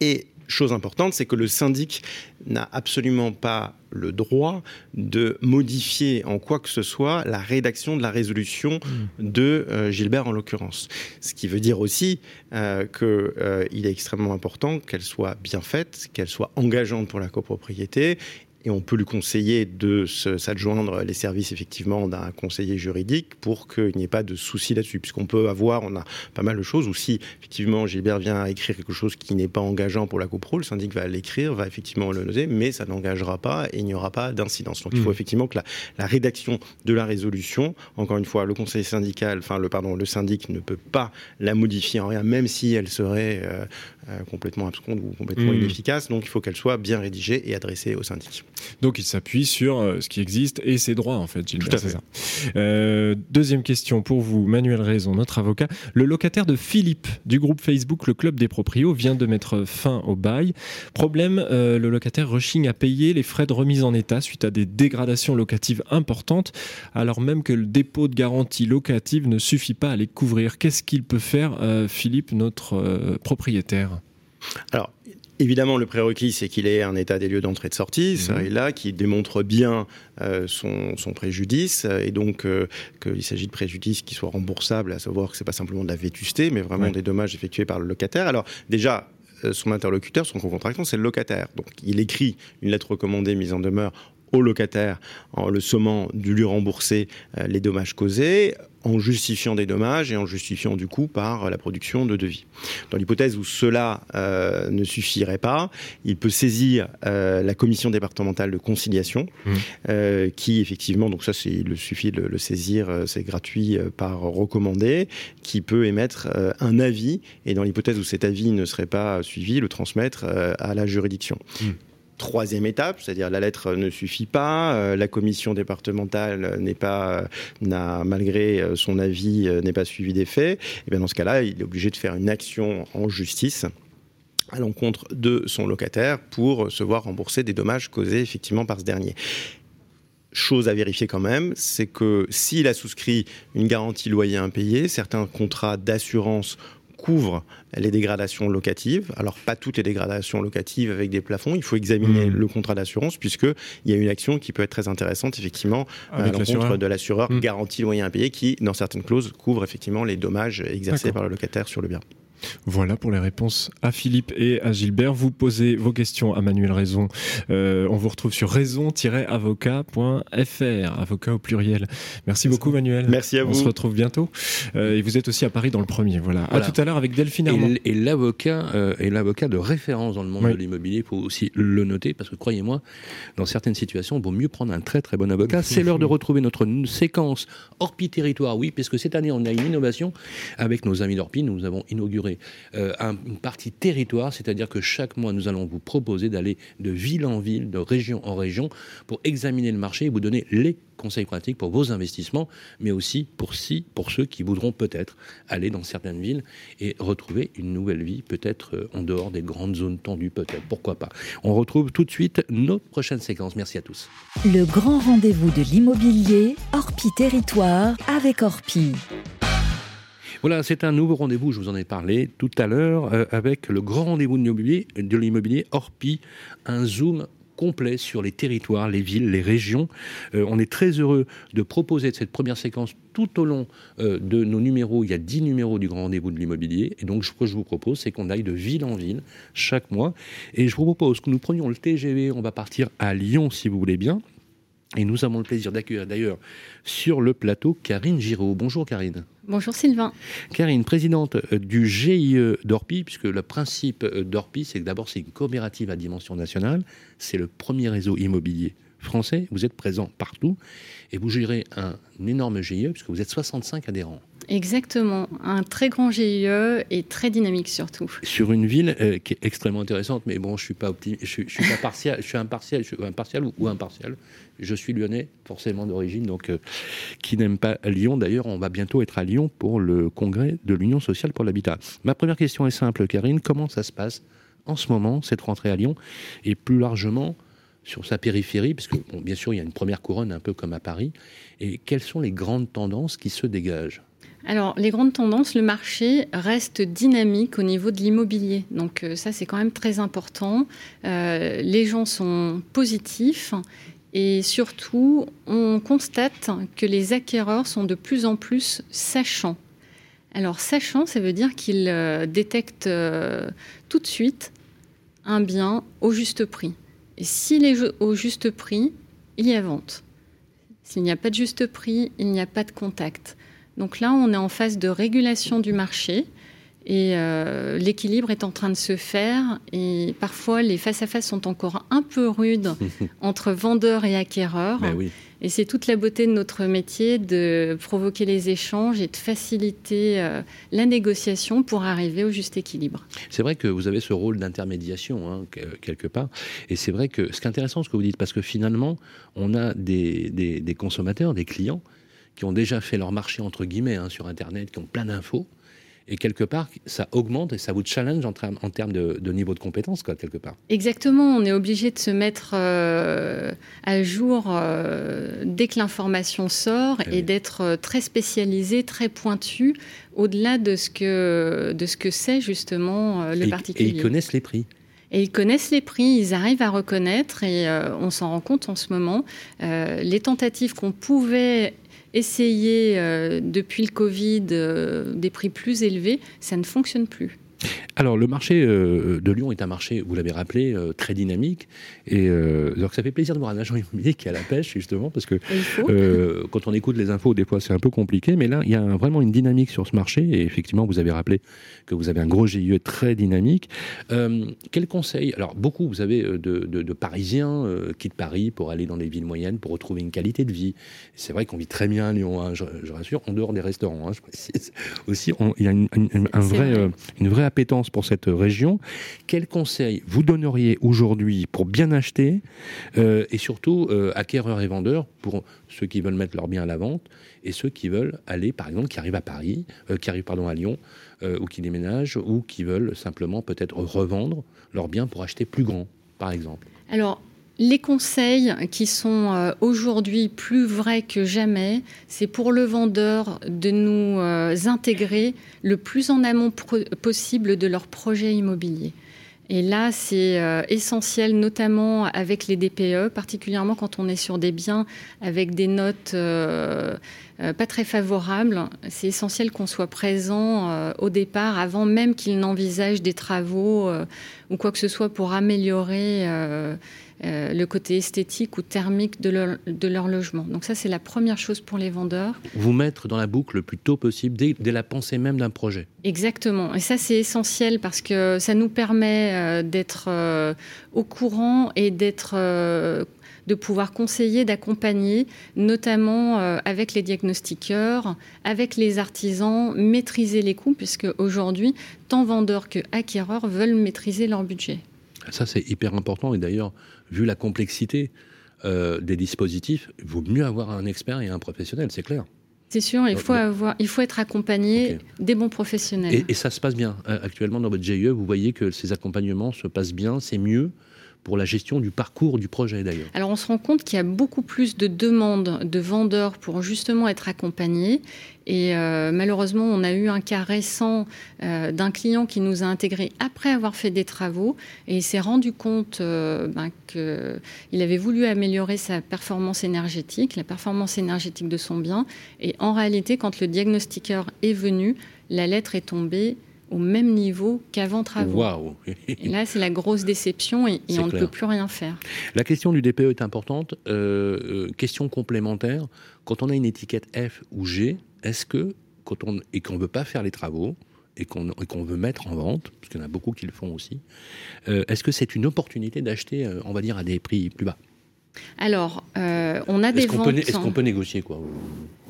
Et chose importante, c'est que le syndic n'a absolument pas le droit de modifier en quoi que ce soit la rédaction de la résolution mmh. de euh, Gilbert en l'occurrence. Ce qui veut dire aussi euh, qu'il euh, est extrêmement important qu'elle soit bien faite, qu'elle soit engageante pour la copropriété et on peut lui conseiller de s'adjoindre les services effectivement d'un conseiller juridique pour qu'il n'y ait pas de souci là-dessus, puisqu'on peut avoir, on a pas mal de choses, ou si effectivement Gilbert vient à écrire quelque chose qui n'est pas engageant pour la copro, le syndic va l'écrire, va effectivement le noter, mais ça n'engagera pas et il n'y aura pas d'incidence. Donc il faut mmh. effectivement que la, rédaction de la résolution, encore une fois, le conseil syndical, enfin le pardon, le syndic ne peut pas la modifier en rien, même si elle serait euh, euh, complètement absconde ou complètement mmh. inefficace. Donc il faut qu'elle soit bien rédigée et adressée au syndic. Donc il s'appuie sur euh, ce qui existe et ses droits en fait, Gilles. Tout à fait. Ça. Euh, deuxième question pour vous, Manuel Raison, notre avocat. Le locataire de Philippe du groupe Facebook Le Club des Proprios vient de mettre fin au bail. Problème, euh, le locataire rechigne à payer les frais de remise en état suite à des dégradations locatives importantes, alors même que le dépôt de garantie locative ne suffit pas à les couvrir. Qu'est-ce qu'il peut faire, Philippe, notre propriétaire? Alors, Évidemment, le prérequis, c'est qu'il ait un état des lieux d'entrée et de sortie, mmh. là, qui démontre bien euh, son, préjudice, et donc euh, qu'il s'agit de préjudice qui soit remboursable, à savoir que ce n'est pas simplement de la vétusté, mais vraiment des dommages effectués par le locataire. Alors déjà, euh, son interlocuteur, son co-contractant, c'est le locataire. Donc il écrit une lettre recommandée mise en demeure au locataire en le sommant de lui rembourser les dommages causés en justifiant des dommages et en justifiant du coup par la production de devis. Dans l'hypothèse où cela euh, ne suffirait pas, il peut saisir euh, la commission départementale de conciliation, mmh. euh, qui effectivement, donc ça c'est, il suffit de le, saisir, c'est gratuit par recommandé, qui peut émettre un avis et dans l'hypothèse où cet avis ne serait pas suivi, le transmettre à la juridiction. Mmh troisième étape, c'est-à-dire la lettre ne suffit pas, euh, la commission départementale n'est pas, n'a malgré euh, son avis euh, n'est pas suivi des faits. Et bien dans ce cas-là, il est obligé de faire une action en justice à l'encontre de son locataire pour se voir rembourser des dommages causés effectivement par ce dernier chose à vérifier quand même, c'est que s'il a souscrit une garantie loyer impayé, certains contrats d'assurance couvre les dégradations locatives. Alors, pas toutes les dégradations locatives avec des plafonds. Il faut examiner mmh. le contrat d'assurance, puisqu'il y a une action qui peut être très intéressante, effectivement, à l'encontre de l'assureur mmh. garantie loyer impayé, qui, dans certaines clauses, couvre effectivement les dommages exercés par le locataire sur le bien. Voilà pour les réponses à Philippe et à Gilbert. Vous posez vos questions à Manuel Raison. Euh, on vous retrouve sur raison-avocat.fr, avocat au pluriel. Merci beaucoup Manuel. Merci à vous. On se retrouve bientôt. Euh, et vous êtes aussi à Paris dans le premier. Voilà. À tout à l'heure avec Delphine Armand. Et, l'avocat euh, est l'avocat de référence dans le monde de l'immobilier. Il faut aussi le noter parce que croyez-moi, dans certaines situations, il vaut mieux prendre un très très bon avocat. C'est l'heure de retrouver notre séquence Orpi Territoire. Oui, puisque cette année on a une innovation avec nos amis d'Orpi. Nous avons inauguré euh, une partie territoire, c'est-à-dire que chaque mois, nous allons vous proposer d'aller de ville en ville, de région en région, pour examiner le marché et vous donner les conseils pratiques pour vos investissements, mais aussi pour, si, pour ceux qui voudront peut-être aller dans certaines villes et retrouver une nouvelle vie, peut-être euh, en dehors des grandes zones tendues, peut-être, pourquoi pas. On retrouve tout de suite notre prochaine séquence. Merci à tous. Le grand rendez-vous de l'immobilier, Orpi Territoire, avec Orpi. Voilà, c'est un nouveau rendez-vous, je vous en ai parlé tout à l'heure, euh, avec le grand rendez-vous de l'immobilier, Orpi, un zoom complet sur les territoires, les villes, les régions. Euh, on est très heureux de proposer cette première séquence tout au long euh, de nos numéros. Il y a 10 numéros du grand rendez-vous de l'immobilier. Et donc, ce que je vous propose, c'est qu'on aille de ville en ville chaque mois. Et je vous propose que nous prenions le TGV. On va partir à Lyon, si vous voulez bien. Et nous avons le plaisir d'accueillir d'ailleurs sur le plateau Karine Giraud. Bonjour Karine. Bonjour Sylvain. Karine, présidente euh, du GIE d'Orpi, puisque le principe euh, d'Orpi, c'est que d'abord c'est une coopérative à dimension nationale, c'est le premier réseau immobilier français, vous êtes présent partout, et vous gérez un énorme GIE, puisque vous êtes 65 adhérents. Exactement, un très grand GIE et très dynamique surtout. Sur une ville euh, qui est extrêmement intéressante, mais bon, je suis pas je, suis, pas partial, je suis impartial, je suis impartial ou, impartial. Je suis lyonnais, forcément d'origine, donc euh, qui n'aime pas Lyon. D'ailleurs, on va bientôt être à Lyon pour le congrès de l'Union sociale pour l'habitat. Ma première question est simple, Karine. Comment ça se passe en ce moment, cette rentrée à Lyon, et plus largement sur sa périphérie, puisque bien sûr, il y a une première couronne un peu comme à Paris. Et quelles sont les grandes tendances qui se dégagent? Alors, les grandes tendances, le marché reste dynamique au niveau de l'immobilier. Donc, euh, ça, c'est quand même très important. Euh, les gens sont positifs et surtout, on constate que les acquéreurs sont de plus en plus sachants. Alors, sachant, ça veut dire qu'ils euh, détectent tout de suite un bien au juste prix. S'il est au juste prix, il y a vente. S'il n'y a pas de juste prix, il n'y a pas de contact. Donc là, on est en phase de régulation du marché et euh, l'équilibre est en train de se faire. Et parfois, les face-à-face sont encore un peu rudes entre vendeurs et acquéreurs. Ben Et c'est toute la beauté de notre métier de provoquer les échanges et de faciliter euh, la négociation pour arriver au juste équilibre. C'est vrai que vous avez ce rôle d'intermédiation, hein, quelque part. Et c'est vrai que ce qui est intéressant, ce que vous dites, parce que finalement, on a des, consommateurs, des clients, qui ont déjà fait leur marché, entre guillemets, hein, sur Internet, qui ont plein d'infos et quelque part, ça augmente et ça vous challenge en, en termes de, niveau de compétence, quoi, quelque part. Exactement, on est obligé de se mettre euh, à jour euh, dès que l'information sort eh et, d'être euh, très spécialisé, très pointu, au-delà de ce que de ce que c'est justement le particulier. Et ils connaissent les prix. Et ils connaissent les prix, ils arrivent à reconnaître, et on s'en rend compte en ce moment. les tentatives qu'on pouvait essayer euh, depuis le Covid euh, des prix plus élevés, ça ne fonctionne plus. Alors, le marché euh, de Lyon est un marché, vous l'avez rappelé, euh, très dynamique. Et euh, donc, ça fait plaisir de voir un agent immobilier qui est à la pêche, justement, parce que quand on écoute les infos, des fois, c'est un peu compliqué. Mais là, il y a vraiment une dynamique sur ce marché. Et effectivement, vous avez rappelé que vous avez un gros GIE très dynamique. quel conseil Alors, beaucoup, vous avez de, Parisiens quittent Paris pour aller dans les villes moyennes pour retrouver une qualité de vie. C'est vrai qu'on vit très bien à Lyon, hein, je, rassure, en dehors des restaurants, hein, je précise. Aussi, il y a une, un vrai, une vraie appétence pour cette région. Quels conseils vous donneriez aujourd'hui pour bien acheter euh, et surtout euh, acquéreurs et vendeurs pour ceux qui veulent mettre leurs biens à la vente et ceux qui veulent aller, par exemple, qui arrivent à Paris, euh, qui arrivent pardon à Lyon ou qui déménagent ou qui veulent simplement peut-être revendre leurs biens pour acheter plus grand, par exemple? Alors les conseils qui sont euh, aujourd'hui plus vrais que jamais, c'est pour le vendeur de nous euh, intégrer le plus en amont possible de leur projet immobilier. Et là, c'est euh, essentiel, notamment avec les DPE, particulièrement quand on est sur des biens avec des notes pas très favorables. C'est essentiel qu'on soit présent au départ, avant même qu'ils n'envisagent des travaux ou quoi que ce soit pour améliorer euh, le côté esthétique ou thermique de leur, de leur logement. Donc ça, c'est la première chose pour les vendeurs. Vous mettre dans la boucle le plus tôt possible, dès, la pensée même d'un projet. Exactement. Et ça, c'est essentiel parce que ça nous permet euh, d'être euh, au courant et d'être de pouvoir conseiller, d'accompagner, notamment avec les diagnostiqueurs, avec les artisans, maîtriser les coûts, puisque aujourd'hui, tant vendeurs que acquéreurs veulent maîtriser leur budget. Ça, c'est hyper important. Et d'ailleurs, vu la complexité euh, des dispositifs, il vaut mieux avoir un expert et un professionnel, c'est clair. C'est sûr, il faut, avoir, il faut être accompagné des bons professionnels. Et, ça se passe bien. Euh, actuellement, dans votre GIE, vous voyez que ces accompagnements se passent bien, c'est mieux pour la gestion du parcours du projet d'ailleurs Alors on se rend compte qu'il y a beaucoup plus de demandes de vendeurs pour justement être accompagnés. Et euh, malheureusement, on a eu un cas récent euh, d'un client qui nous a intégrés après avoir fait des travaux et il s'est rendu compte euh, ben, qu'il avait voulu améliorer sa performance énergétique, la performance énergétique de son bien. Et en réalité, quand le diagnostiqueur est venu, la lettre est tombée au même niveau qu'avant travaux. et là, c'est la grosse déception et, on ne peut plus rien faire. La question du DPE est importante. Euh, euh, question complémentaire. Quand on a une étiquette F ou G, est-ce que, quand on, et qu'on ne veut pas faire les travaux, et qu'on veut mettre en vente, parce qu'il y en a beaucoup qui le font aussi, euh, est-ce que c'est une opportunité d'acheter, on va dire, à des prix plus bas? Alors, on a des ventes. Est-ce qu'on peut négocier quoi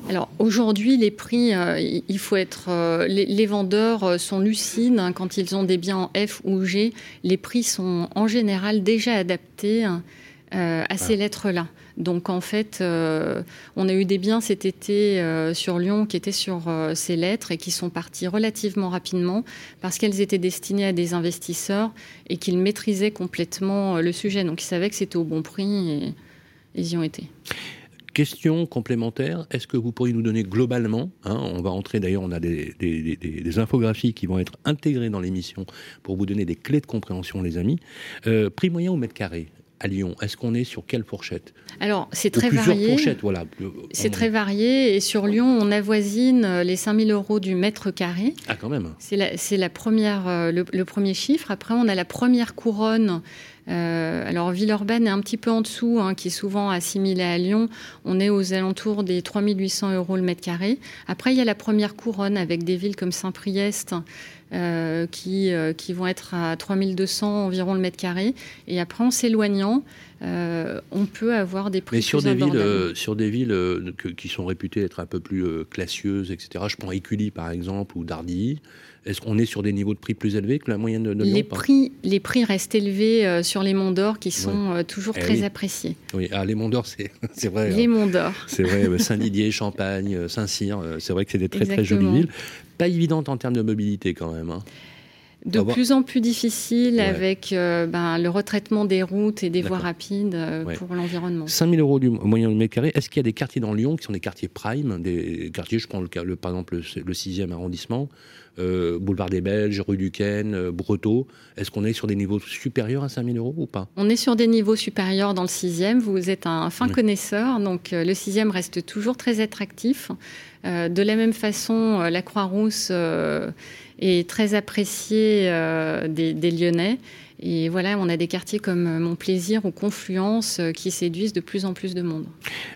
alors aujourd'hui, les prix, euh, il faut être. Euh, les, vendeurs euh, sont lucides hein, quand ils ont des biens en F ou G. Les prix sont en général déjà adaptés hein, à ces lettres-là. Donc en fait, on a eu des biens cet été sur Lyon qui étaient sur ces lettres et qui sont partis relativement rapidement parce qu'elles étaient destinées à des investisseurs et qu'ils maîtrisaient complètement le sujet. Donc ils savaient que c'était au bon prix et ils y ont été. Question complémentaire, est-ce que vous pourriez nous donner globalement, hein, on va entrer d'ailleurs, on a des, infographies qui vont être intégrées dans l'émission pour vous donner des clés de compréhension, les amis. Euh, prix moyen au mètre carré? À Lyon, est-ce qu'on est sur quelle fourchette? Alors, c'est très varié. voilà. C'est très varié. Et sur Lyon, on avoisine euh, les 5000 euros du mètre carré. Ah, quand même. C'est la, la, première, euh, le, premier chiffre. Après, on a la première couronne euh, alors Villeurbanne est un petit peu en dessous, hein, qui est souvent assimilé à Lyon. On est aux alentours des 3800 euros le mètre carré. Après, il y a la première couronne avec des villes comme Saint-Priest. Euh, qui, euh, qui vont être à 3200 environ le mètre carré. Et après, en s'éloignant, on peut avoir des prix Mais sur des villes, sur des villes qui sont réputées être un peu plus classieuses, etc. Je prends Écully par exemple ou Dardilly. Est-ce qu'on est sur des niveaux de prix plus élevés que la moyenne de, Lyon les prix, les prix restent élevés sur les Monts d'Or qui sont toujours eh très appréciés. Oui, ah, les Monts d'Or, c'est vrai. Les hein. Monts d'Or. C'est vrai, Saint-Didier, Champagne, Saint-Cyr, c'est vrai que c'est des très très jolies villes. Pas évidentes en termes de mobilité quand même. Hein. De plus en plus difficile avec euh, ben, le retraitement des routes et des voies rapides euh, pour l'environnement. 5 000 euros du moyen de mètre carré. Est-ce qu'il y a des quartiers dans Lyon qui sont des quartiers prime Des quartiers, je prends le, par exemple le, 6e arrondissement, euh, boulevard des Belges, rue du Ken, Breteau. Est-ce qu'on est sur des niveaux supérieurs à 5 000 euros ou pas? On est sur des niveaux supérieurs dans le 6e. Vous êtes un fin connaisseur, donc le 6e reste toujours très attractif. de la même façon, la Croix-Rousse est très apprécié euh, des, Lyonnais. Et voilà, on a des quartiers comme euh, Montplaisir ou Confluence euh, qui séduisent de plus en plus de monde.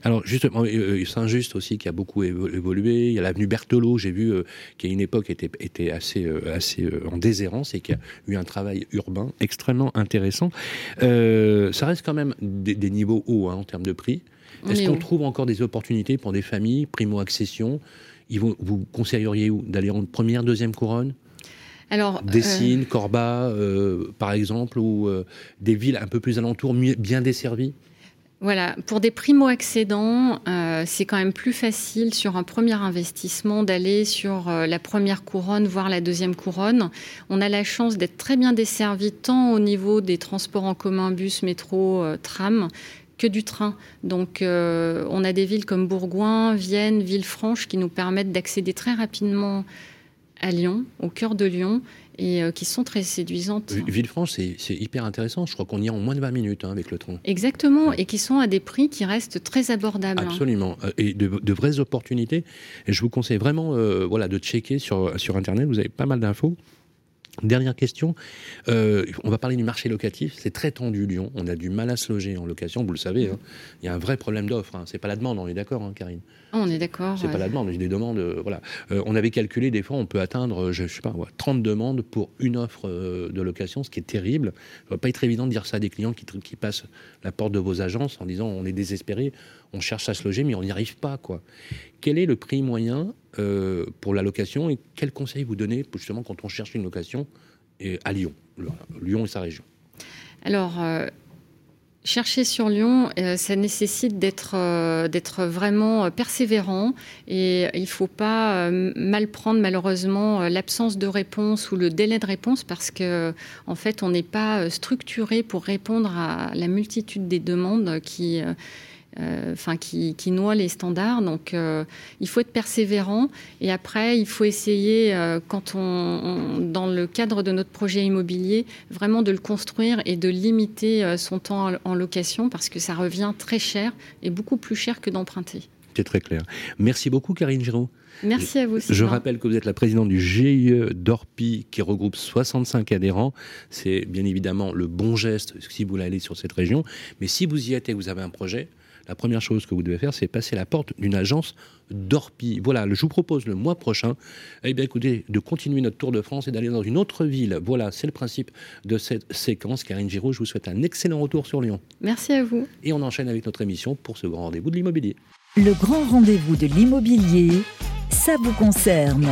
Alors justement, Saint-Just aussi qui a beaucoup évolué. Il y a l'avenue Berthelot, j'ai vu, qui à une époque était, était assez, assez en déshérence et qui a eu un travail urbain extrêmement intéressant. ça reste quand même des, niveaux hauts hein, en termes de prix. Est-ce qu'on trouve encore des opportunités pour des familles, primo-accession? Vous, vous conseilleriez d'aller en première, deuxième couronne? Alors, euh... Corba, euh, par exemple, ou euh, des villes un peu plus alentours, bien desservies voilà, pour des primo-accédants, euh, c'est quand même plus facile sur un premier investissement d'aller sur la première couronne, voire la deuxième couronne. On a la chance d'être très bien desservi tant au niveau des transports en commun, bus, métro, tram, que du train. Donc on a des villes comme Bourgoin, Vienne, Villefranche qui nous permettent d'accéder très rapidement à Lyon, au cœur de Lyon, et euh, qui sont très séduisantes. Villefranche, c'est hyper intéressant. Je crois qu'on y est en moins de 20 minutes hein, avec le train. Exactement, et qui sont à des prix qui restent très abordables. Absolument, euh, et de, vraies opportunités. Et je vous conseille vraiment voilà, de checker sur, sur Internet, vous avez pas mal d'infos. Dernière question, euh, on va parler du marché locatif. C'est très tendu Lyon. On a du mal à se loger en location, vous le savez. Hein. Il y a un vrai problème d'offre. Hein. C'est pas la demande, on est d'accord, Karine? Ah, on est d'accord. C'est pas la demande. Il y a des demandes. Euh, voilà. Euh, on avait calculé des fois, on peut atteindre, je, sais pas, 30 demandes pour une offre de location, ce qui est terrible. Ça va pas être évident de dire ça à des clients qui, qui passent la porte de vos agences en disant on est désespéré, on cherche à se loger, mais on n'y arrive pas, quoi. Quel est le prix moyen euh, pour la location et quels conseils vous donnez justement quand on cherche une location à Lyon, Lyon et sa région? Alors, euh, chercher sur Lyon, euh, ça nécessite d'être vraiment persévérant et il ne faut pas mal prendre malheureusement l'absence de réponse ou le délai de réponse parce que en fait on n'est pas structuré pour répondre à la multitude des demandes qui euh, enfin qui, qui, noie les standards. Donc, euh, il faut être persévérant. Et après, il faut essayer, euh, quand on, dans le cadre de notre projet immobilier, vraiment de le construire et de limiter son temps en, location parce que ça revient très cher et beaucoup plus cher que d'emprunter. C'est très clair. Merci beaucoup, Karine Giraud. Merci à vous. Je rappelle que vous êtes la présidente du GIE d'Orpi qui regroupe 65 adhérents. C'est bien évidemment le bon geste si vous voulez aller sur cette région. Mais si vous y êtes et que vous avez un projet, la première chose que vous devez faire, c'est passer la porte d'une agence d'Orpi. Voilà, je vous propose le mois prochain, eh bien, écoutez, de continuer notre tour de France et d'aller dans une autre ville. Voilà, c'est le principe de cette séquence. Karine Giraud, je vous souhaite un excellent retour sur Lyon. Merci à vous. Et on enchaîne avec notre émission pour ce grand rendez-vous de l'immobilier. Le grand rendez-vous de l'immobilier, ça vous concerne.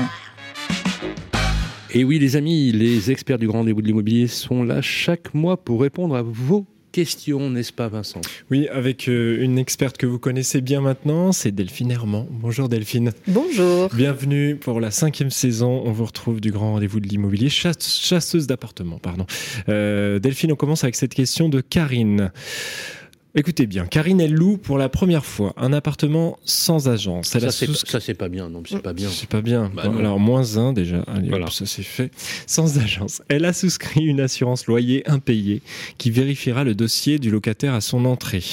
Et oui, les amis, les experts du grand rendez-vous de l'immobilier sont là chaque mois pour répondre à vos question, n'est-ce pas Vincent? Oui, avec euh, une experte que vous connaissez bien maintenant, c'est Delphine Herman. Bonjour Delphine. Bonjour. Bienvenue pour la cinquième saison. On vous retrouve du grand rendez-vous de l'immobilier, chasseuse d'appartements, pardon. Euh, Delphine, on commence avec cette question de Karine. Écoutez bien, Karine, elle loue pour la première fois un appartement sans agence. ça, c'est pas bien. Non, c'est pas bien. C'est pas bien. Bah alors, moins un déjà. voilà. ça c'est fait. Sans agence. Elle a souscrit une assurance loyer impayée qui vérifiera le dossier du locataire à son entrée.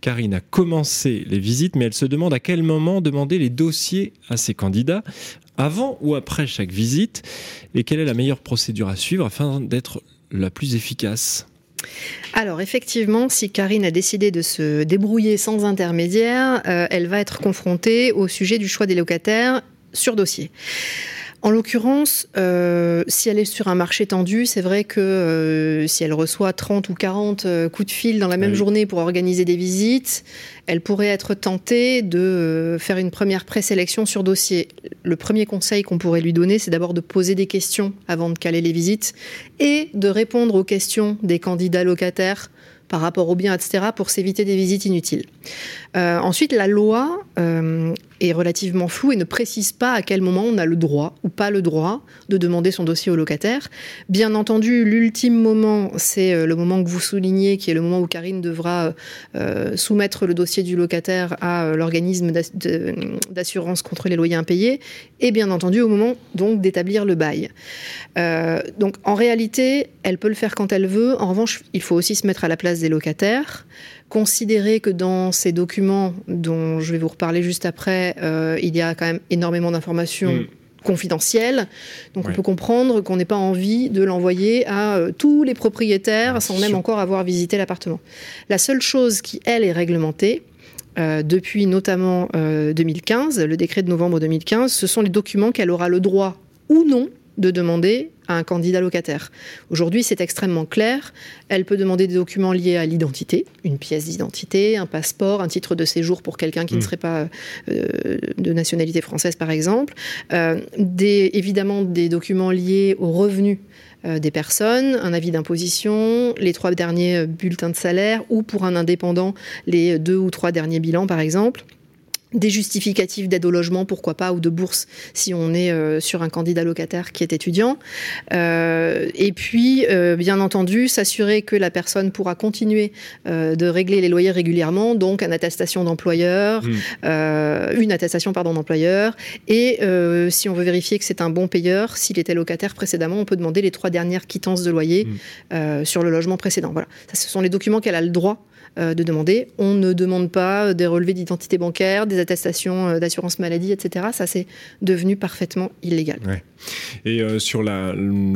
Karine a commencé les visites, mais elle se demande à quel moment demander les dossiers à ses candidats avant ou après chaque visite et quelle est la meilleure procédure à suivre afin d'être la plus efficace. Alors effectivement, si Karine a décidé de se débrouiller sans intermédiaire, euh, elle va être confrontée au sujet du choix des locataires sur dossier. En l'occurrence, euh, si elle est sur un marché tendu, c'est vrai que euh, si elle reçoit 30 ou 40 euh, coups de fil dans la même journée pour organiser des visites, elle pourrait être tentée de faire une première présélection sur dossier. Le premier conseil qu'on pourrait lui donner, c'est d'abord de poser des questions avant de caler les visites et de répondre aux questions des candidats locataires par rapport aux biens, etc., pour s'éviter des visites inutiles. Euh, ensuite, la loi euh, est relativement floue et ne précise pas à quel moment on a le droit ou pas le droit de demander son dossier au locataire. Bien entendu, l'ultime moment, c'est euh, le moment que vous soulignez, qui est le moment où Karine devra soumettre le dossier du locataire à l'organisme d'assurance contre les loyers impayés, et bien entendu au moment donc d'établir le bail. donc en réalité, elle peut le faire quand elle veut. En revanche, il faut aussi se mettre à la place des locataires, considérer que dans ces documents dont je vais vous reparler juste après, euh, il y a quand même énormément d'informations. Mm. confidentielles. Donc on peut comprendre qu'on n'ait pas envie de l'envoyer à euh, tous les propriétaires sans même encore avoir visité l'appartement. La seule chose qui, elle, est réglementée, euh, depuis notamment 2015, le décret de novembre 2015, ce sont les documents qu'elle aura le droit ou non de demander à un candidat locataire. Aujourd'hui, c'est extrêmement clair. Elle peut demander des documents liés à l'identité, une pièce d'identité, un passeport, un titre de séjour pour quelqu'un qui ne mm. serait pas euh, de nationalité française, par exemple. Euh, des, évidemment, des documents liés aux revenus euh, des personnes, un avis d'imposition, les trois derniers bulletins de salaire ou pour un indépendant, les deux ou trois derniers bilans, par exemple des justificatifs d'aide au logement, pourquoi pas, ou de bourse si on est euh, sur un candidat locataire qui est étudiant. Euh, et puis, euh, bien entendu, s'assurer que la personne pourra continuer de régler les loyers régulièrement, donc une attestation d'employeur, mmh. une attestation pardon d'employeur. Et si on veut vérifier que c'est un bon payeur, s'il était locataire précédemment, on peut demander les trois dernières quittances de loyer mmh. sur le logement précédent. Voilà, ça, ce sont les documents qu'elle a le droit euh, de demander. On ne demande pas des relevés d'identité bancaire, des attestations euh, d'assurance maladie, etc. Ça, c'est devenu parfaitement illégal. Et euh, sur la,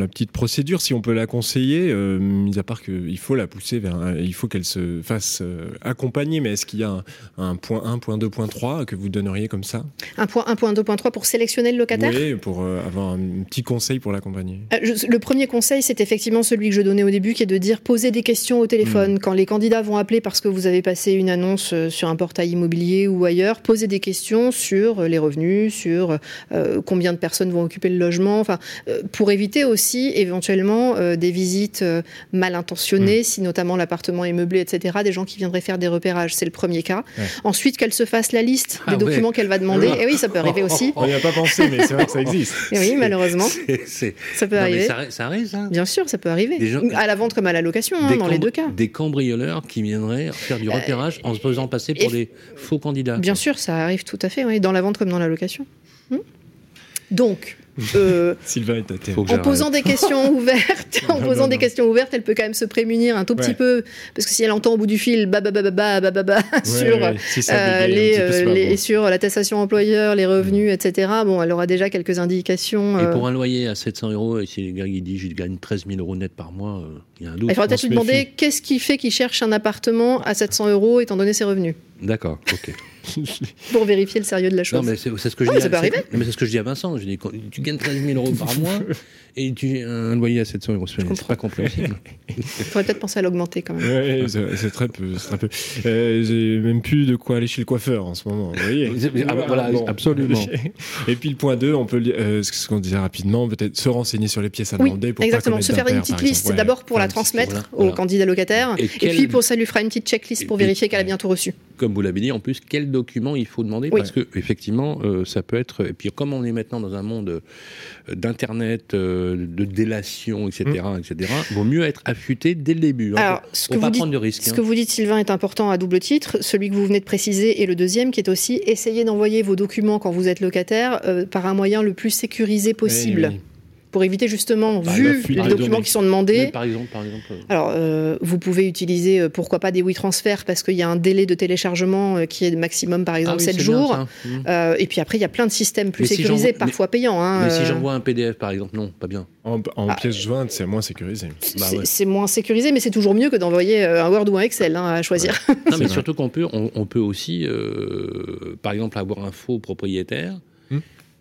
petite procédure, si on peut la conseiller, mis à part qu'il faut la pousser vers, il faut qu'elle se fasse accompagner, mais est-ce qu'il y a un, point 1, point 2, point 3 que vous donneriez comme ça? Un point 1, point 2, point 3 pour sélectionner le locataire? Oui, pour avoir un petit conseil pour l'accompagner. le premier conseil, c'est effectivement celui que je donnais au début, qui est de dire poser des questions au téléphone. Hmm. Quand les candidats vont appeler parce que vous avez passé une annonce euh, sur un portail immobilier ou ailleurs, posez des questions sur euh, les revenus, sur euh, combien de personnes vont occuper le logement, enfin, pour éviter aussi éventuellement des visites mal intentionnées, mmh. si notamment l'appartement est meublé, etc., des gens qui viendraient faire des repérages. C'est le premier cas. Ensuite, qu'elle se fasse la liste des ah documents qu'elle va demander. Et oui, ça peut arriver aussi. On n'y a pas pensé, mais c'est vrai que ça existe. Et oui, malheureusement. ça peut arriver. Ça, arrive, ça Bien sûr, ça peut arriver. À la vente comme à la location, hein, dans les deux cas. Des cambrioleurs qui viendraient faire du repérage en se faisant passer pour des faux candidats. Bien sûr, ça arrive tout à fait, oui, dans la vente comme dans la location. Hmm? Donc, euh, Sylvain est En posant des questions ouvertes, en posant des questions ouvertes, elle peut quand même se prémunir un tout petit peu, parce que si elle entend au bout du fil ba ba ba ba ba ba sur euh, les, euh, sur l'attestation employeur, les revenus, etc. Bon, elle aura déjà quelques indications. Et pour un loyer à 700 euros, et si le gars il dit je gagne 13 000 euros net par mois, il y a un doute. Il faudra peut-être lui demander qu'est-ce qui fait qu'il cherche un appartement à 700 euros étant donné ses revenus. D'accord, ok. pour vérifier le sérieux de la chose. Non, mais c'est ce que je dis. Arriver. Mais c'est ce que je dis à Vincent. Je dis, tu gagnes 13 000 euros par mois et tu un loyer à 700 euros. C'est pas compréhensible. Il faudrait peut-être penser à l'augmenter quand même. Ouais, c'est très peu. Très peu. Euh, J'ai même plus de quoi aller chez le coiffeur en ce moment. Vous voyez ah, bah, voilà, absolument. Et puis le point 2, on peut, euh, ce qu'on disait rapidement, peut-être se renseigner sur les pièces à demander. Pour exactement. se faire une petite liste. C'est d'abord pour la transmettre au candidat locataire. Et, puis pour ça lui fera une petite checklist pour vérifier qu'elle a bientôt reçu. Comme vous l'avez dit, en plus, quel document il faut demander? Parce que effectivement, euh, ça peut être. Et puis comme on est maintenant dans un monde euh, d'internet, euh, de délation, etc., mm. etc., vaut mieux être affûté dès le début. Hein, Alors, ce que pas prendre de risques. Ce que vous dites, Sylvain, est important à double titre. Celui que vous venez de préciser et le deuxième, qui est aussi essayer d'envoyer vos documents quand vous êtes locataire par un moyen le plus sécurisé possible pour éviter justement, bah, vu les documents qui sont demandés. par exemple, par exemple. Euh. Alors, euh, vous pouvez utiliser, euh, pourquoi pas, des WeTransfer parce qu'il y a un délai de téléchargement qui est maximum, par exemple, 7 ah jours. Mmh. et puis après, il y a plein de systèmes plus sécurisés, parfois payants. Hein, mais si j'envoie un PDF, par exemple, non, pas bien. En, en ah, pièce jointe, c'est moins sécurisé. Bah c'est moins sécurisé, mais c'est toujours mieux que d'envoyer un Word ou un Excel hein, à choisir. non, mais surtout qu'on peut, on, peut aussi, par exemple, avoir un faux propriétaire.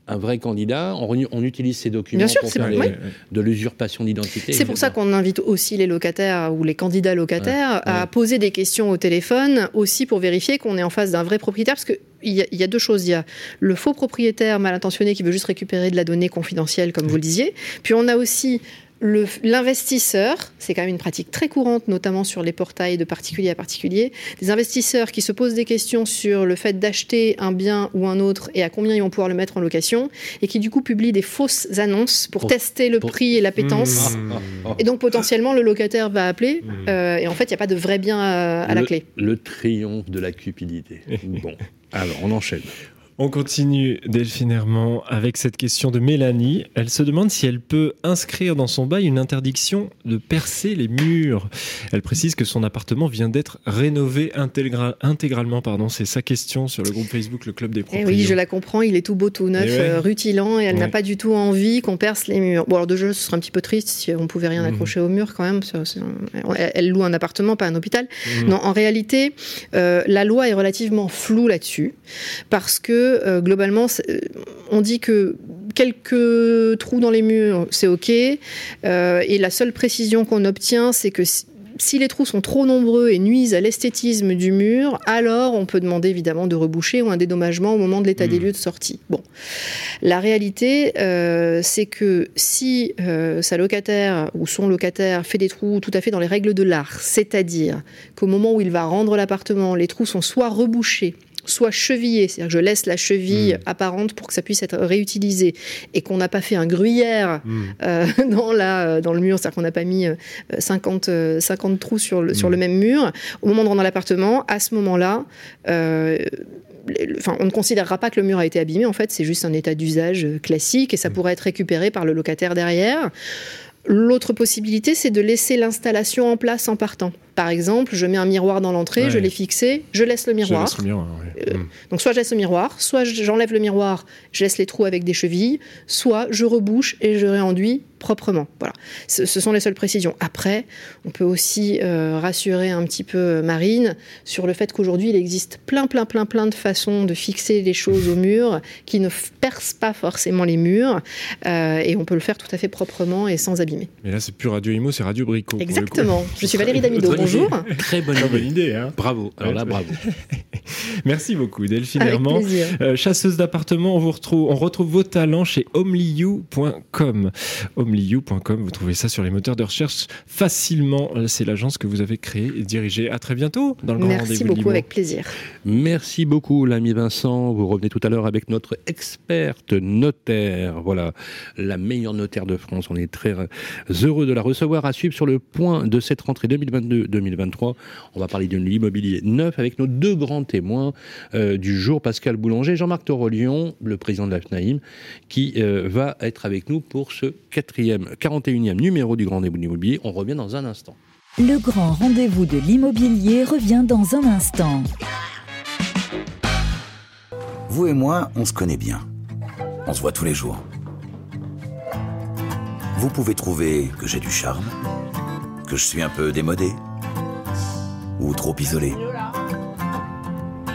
Un vrai candidat, on, utilise ces documents pour faire de l'usurpation d'identité. C'est pour ça qu'on invite aussi les locataires ou les candidats locataires à poser des questions au téléphone, aussi pour vérifier qu'on est en face d'un vrai propriétaire, parce que il y, a deux choses. Il y a le faux propriétaire mal intentionné qui veut juste récupérer de la donnée confidentielle, comme vous le disiez. Puis on a aussi l'investisseur, c'est quand même une pratique très courante, notamment sur les portails de particulier à particulier, des investisseurs qui se posent des questions sur le fait d'acheter un bien ou un autre et à combien ils vont pouvoir le mettre en location, et qui du coup publient des fausses annonces pour, tester le prix et l'appétence. Mmh. Et donc potentiellement le locataire va appeler, mmh. euh, et en fait il n'y a pas de vrai bien à, la clé. Le triomphe de la cupidité. bon, alors on enchaîne. On continue Delphine Herman avec cette question de Mélanie. Elle se demande si elle peut inscrire dans son bail une interdiction de percer les murs. Elle précise que son appartement vient d'être rénové intégralement. Pardon, c'est sa question sur le groupe Facebook Le Club des Propriétaires. Eh oui, je la comprends. Il est tout beau, tout neuf, eh euh, rutilant, et elle n'a pas du tout envie qu'on perce les murs. Bon, alors de jeu, ce serait un petit peu triste si on pouvait rien mhm. accrocher au mur quand même. Elle loue un appartement, pas un hôpital. Mhm. Non, en réalité, euh, la loi est relativement floue là-dessus parce que euh, globalement, euh, on dit que quelques trous dans les murs, c'est OK. Euh, et la seule précision qu'on obtient, c'est que si les trous sont trop nombreux et nuisent à l'esthétisme du mur, alors on peut demander évidemment de reboucher ou un dédommagement au moment de l'état des hmm. lieux de sortie. Bon, la réalité, c'est que si sa locataire ou son locataire fait des trous tout à fait dans les règles de l'art, c'est-à-dire qu'au moment où il va rendre l'appartement, les trous sont soit rebouchés soit chevillé, c'est-à-dire que je laisse la cheville hmm. apparente pour que ça puisse être réutilisé et qu'on n'a pas fait un gruyère hmm. euh, dans, la, euh, dans le mur, c'est-à-dire qu'on n'a pas mis 50, euh, 50 trous sur le, sur le hmm. même mur, au moment de rendre l'appartement, à ce moment-là, Enfin, on ne considérera pas que le mur a été abîmé, en fait, c'est juste un état d'usage classique et ça pourrait être récupéré par le locataire derrière. L'autre possibilité, c'est de laisser l'installation en place en partant. Par exemple, je mets un miroir dans l'entrée, je l'ai fixé, je laisse le miroir. Euh, hmm. Donc soit je laisse le miroir, soit j'enlève le miroir, je laisse les trous avec des chevilles, soit je rebouche et je réenduis proprement. Voilà. Ce, sont les seules précisions. Après, on peut aussi euh, rassurer un petit peu euh, Marine sur le fait qu'aujourd'hui, il existe plein, plein, plein, plein de façons de fixer les choses au mur qui ne percent pas forcément les murs. et on peut le faire tout à fait proprement et sans abîmer. Mais là, c'est plus Radio Imo, c'est Radio Brico. Exactement. Je suis Valérie Damido. Bonjour. Très bonne, idée. Hein. Bravo. Alors là, bravo. Merci beaucoup, Delphine Herman. Euh, chasseuse d'appartements, on vous retrouve, on retrouve vos talents chez homeliu.com. Homeliu.com, vous trouvez ça sur les moteurs de recherche facilement. C'est l'agence que vous avez créée et dirigée. À très bientôt dans le Grand Merci beaucoup, avec plaisir. Merci beaucoup, l'ami Vincent. Vous revenez tout à l'heure avec notre experte notaire. Voilà, la meilleure notaire de France. On est très heureux de la recevoir à suivre sur le point de cette rentrée 2022 2023. On va parler de l'immobilier neuf avec nos deux grands témoins euh, du jour, Pascal Boulanger, Jean-Marc Torolion, le président de la FNAIM, qui euh, va être avec nous pour ce quatrième, 41e numéro du Grand Rendez-vous de l'immobilier. On revient dans un instant. Le Grand Rendez-vous de l'immobilier revient dans un instant. Vous et moi, on se connaît bien. On se voit tous les jours. Vous pouvez trouver que j'ai du charme, que je suis un peu démodé trop isolé.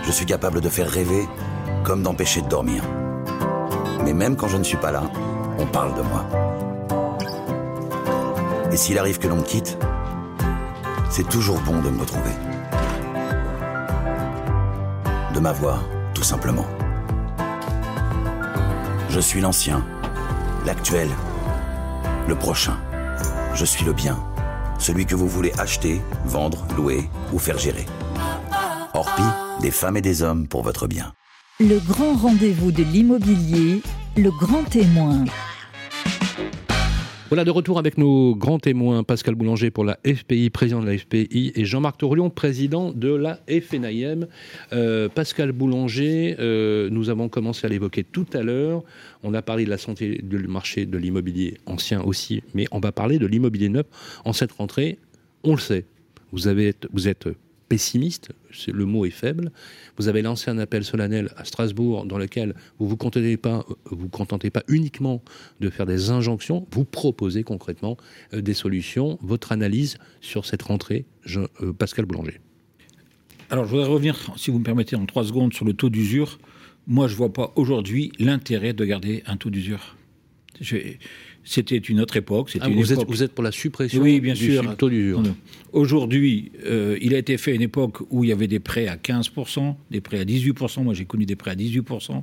Je suis capable de faire rêver comme d'empêcher de dormir. Mais même quand je ne suis pas là, on parle de moi. Et s'il arrive que l'on me quitte, c'est toujours bon de me retrouver. De m'avoir, tout simplement. Je suis l'ancien, l'actuel, le prochain. Je suis le bien celui que vous voulez acheter, vendre, louer ou faire gérer. Orpi, des femmes et des hommes pour votre bien. Le grand rendez-vous de l'immobilier, le grand témoin. Voilà, de retour avec nos grands témoins, Pascal Boulanger pour la FPI, président de la FPI, et Jean-Marc Tourlion, président de la FNIM. Euh, Pascal Boulanger, euh, nous avons commencé à l'évoquer tout à l'heure. On a parlé de la santé du marché de l'immobilier ancien aussi, mais on va parler de l'immobilier neuf en cette rentrée. On le sait, vous êtes pessimiste, le mot est faible. Vous avez lancé un appel solennel à Strasbourg dans lequel vous vous contentez pas, vous contentez pas uniquement de faire des injonctions, vous proposez concrètement euh, des solutions. Votre analyse sur cette rentrée, euh, Pascal Boulanger. Alors, je voudrais revenir, si vous me permettez, en trois secondes sur le taux d'usure. moi, je ne vois pas aujourd'hui l'intérêt de garder un taux d'usure. C'était une autre époque. Ah, vous, Êtes, vous, Êtes, pour la suppression oui, bien sûr. du taux d'usure Aujourd'hui, euh, il a été fait à une époque où il y avait des prêts à 15%, des prêts à 18%. Moi, j'ai connu des prêts à 18%.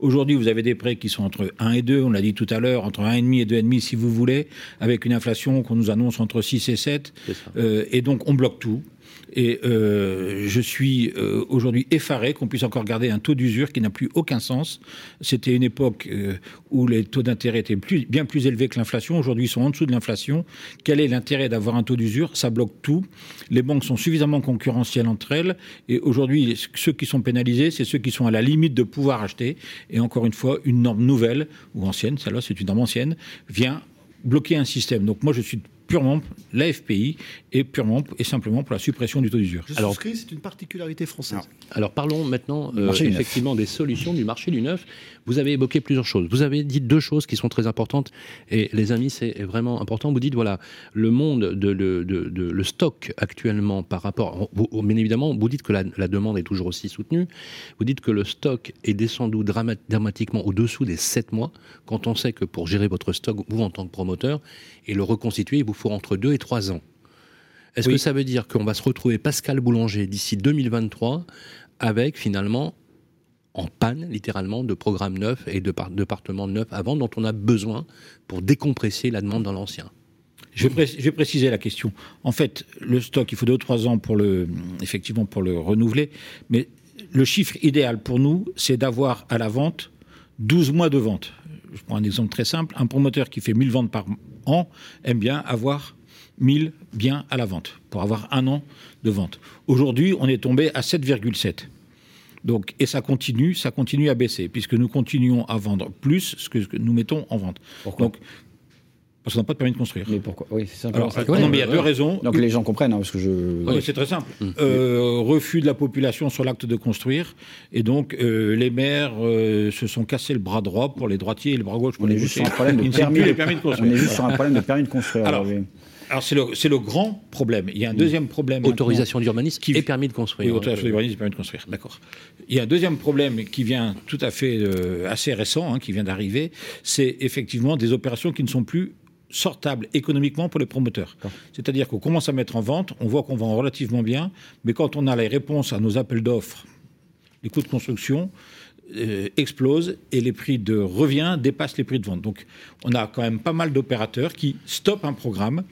Aujourd'hui, vous avez des prêts qui sont entre 1 et 2, on l'a dit tout à l'heure, entre 1,5 et 2,5 si vous voulez, avec une inflation qu'on nous annonce entre 6 et 7. Euh, et donc, on bloque tout. Et euh, je suis euh, aujourd'hui effaré qu'on puisse encore garder un taux d'usure qui n'a plus aucun sens. C'était une époque euh, où les taux d'intérêt étaient plus, bien plus élevés que l'inflation. Aujourd'hui, ils sont en dessous de l'inflation. Quel est l'intérêt d'avoir un taux d'usure? Ça bloque tout. Les banques sont suffisamment concurrentielles entre elles. Et aujourd'hui, ceux qui sont pénalisés, c'est ceux qui sont à la limite de pouvoir acheter. Et encore une fois, une norme nouvelle, ou ancienne, celle-là c'est une norme ancienne, vient bloquer un système. Donc moi, je suis purement l'AFPI et purement et simplement pour la suppression du taux d'usure. Alors, c'est une particularité française. Alors, parlons maintenant euh, effectivement des solutions du marché du neuf. Vous avez évoqué plusieurs choses. Vous avez dit deux choses qui sont très importantes et les amis, c'est vraiment important. Vous dites voilà, le monde de, le stock actuellement par rapport, bien évidemment, vous dites que la, demande est toujours aussi soutenue. Vous dites que le stock est descendu dramatiquement au-dessous des 7 mois quand on sait que pour gérer votre stock, vous en tant que promoteur et le reconstituer, vous faut entre 2 et 3 ans. Est-ce que ça veut dire qu'on va se retrouver Pascal Boulanger d'ici 2023 avec finalement en panne littéralement de programmes neufs et de départements neufs avant dont on a besoin pour décompresser la demande dans l'ancien? Je vais, préciser la question. En fait, le stock, il faut deux ou trois ans pour le, effectivement, pour le renouveler. Mais le chiffre idéal pour nous, c'est d'avoir à la vente 12 mois de vente. Je prends un exemple très simple. Un promoteur qui fait 1000 ventes par an aime bien avoir 1000 biens à la vente, pour avoir un an de vente. Aujourd'hui, on est tombé à 7,7. Donc, et ça continue, ça continue à baisser, puisque nous continuons à vendre plus ce que nous mettons en vente. Pourquoi? Donc, parce qu'on n'a pas de permis de construire. Mais pourquoi? Oui, c'est simple. non, mais il y a deux raisons. Donc les gens comprennent, hein, parce que je. Oui, c'est très simple. Hum. Euh, refus de la population sur l'acte de construire, et donc euh, les maires euh, se sont cassés le bras droit pour les droitiers et le bras gauche pour on les est juste sur un problème de permis, de construire. On est juste sur un problème de permis de construire. Alors, alors c'est le, le, grand problème. Il y a un deuxième problème. Autorisation d'urbanisme qui... et permis de construire. Oui, autorisation d'urbanisme et permis de construire, d'accord. Il y a un deuxième problème qui vient tout à fait euh, assez récent, hein, qui vient d'arriver, c'est effectivement des opérations qui ne sont plus sortables économiquement pour les promoteurs. C'est-à-dire qu'on commence à mettre en vente, on voit qu'on vend relativement bien, mais quand on a les réponses à nos appels d'offres, les coûts de construction, euh, explose et les prix de revient dépassent les prix de vente. Donc on a quand même pas mal d'opérateurs qui stoppent un programme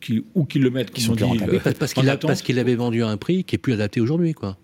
qui, ou qui le mettent, qui sont dit, euh, parce qu'il avait vendu à un prix qui est plus adapté aujourd'hui, quoi.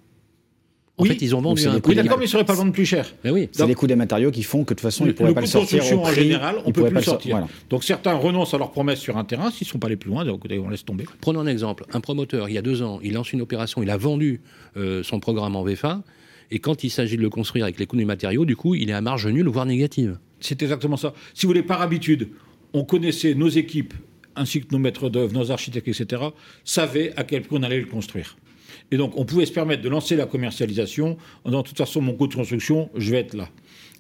En fait, ils ont vendu un prix. Oui, d'accord, mais ils ne sauraient pas vendre plus cher. Mais oui. C'est les coûts des matériaux qui font que de toute façon, ils ne pourraient pas le sortir. Au prix, en général, on ne peut plus le sortir. Donc certains renoncent à leurs promesses sur un terrain s'ils ne sont pas les plus loin, donc on laisse tomber. Prenons un exemple. Un promoteur, il y a deux ans, il lance une opération, il a vendu euh, son programme en VFA. Et quand il s'agit de le construire avec les coûts des matériaux, du coup, il est à marge nulle, voire négative. C'est exactement ça. Si vous voulez, par habitude, on connaissait nos équipes, ainsi que nos maîtres d'œuvre, nos architectes, etc., savaient à quel point on allait le construire. Et donc, on pouvait se permettre de lancer la commercialisation en disant, de toute façon, mon coût de construction, je vais être là.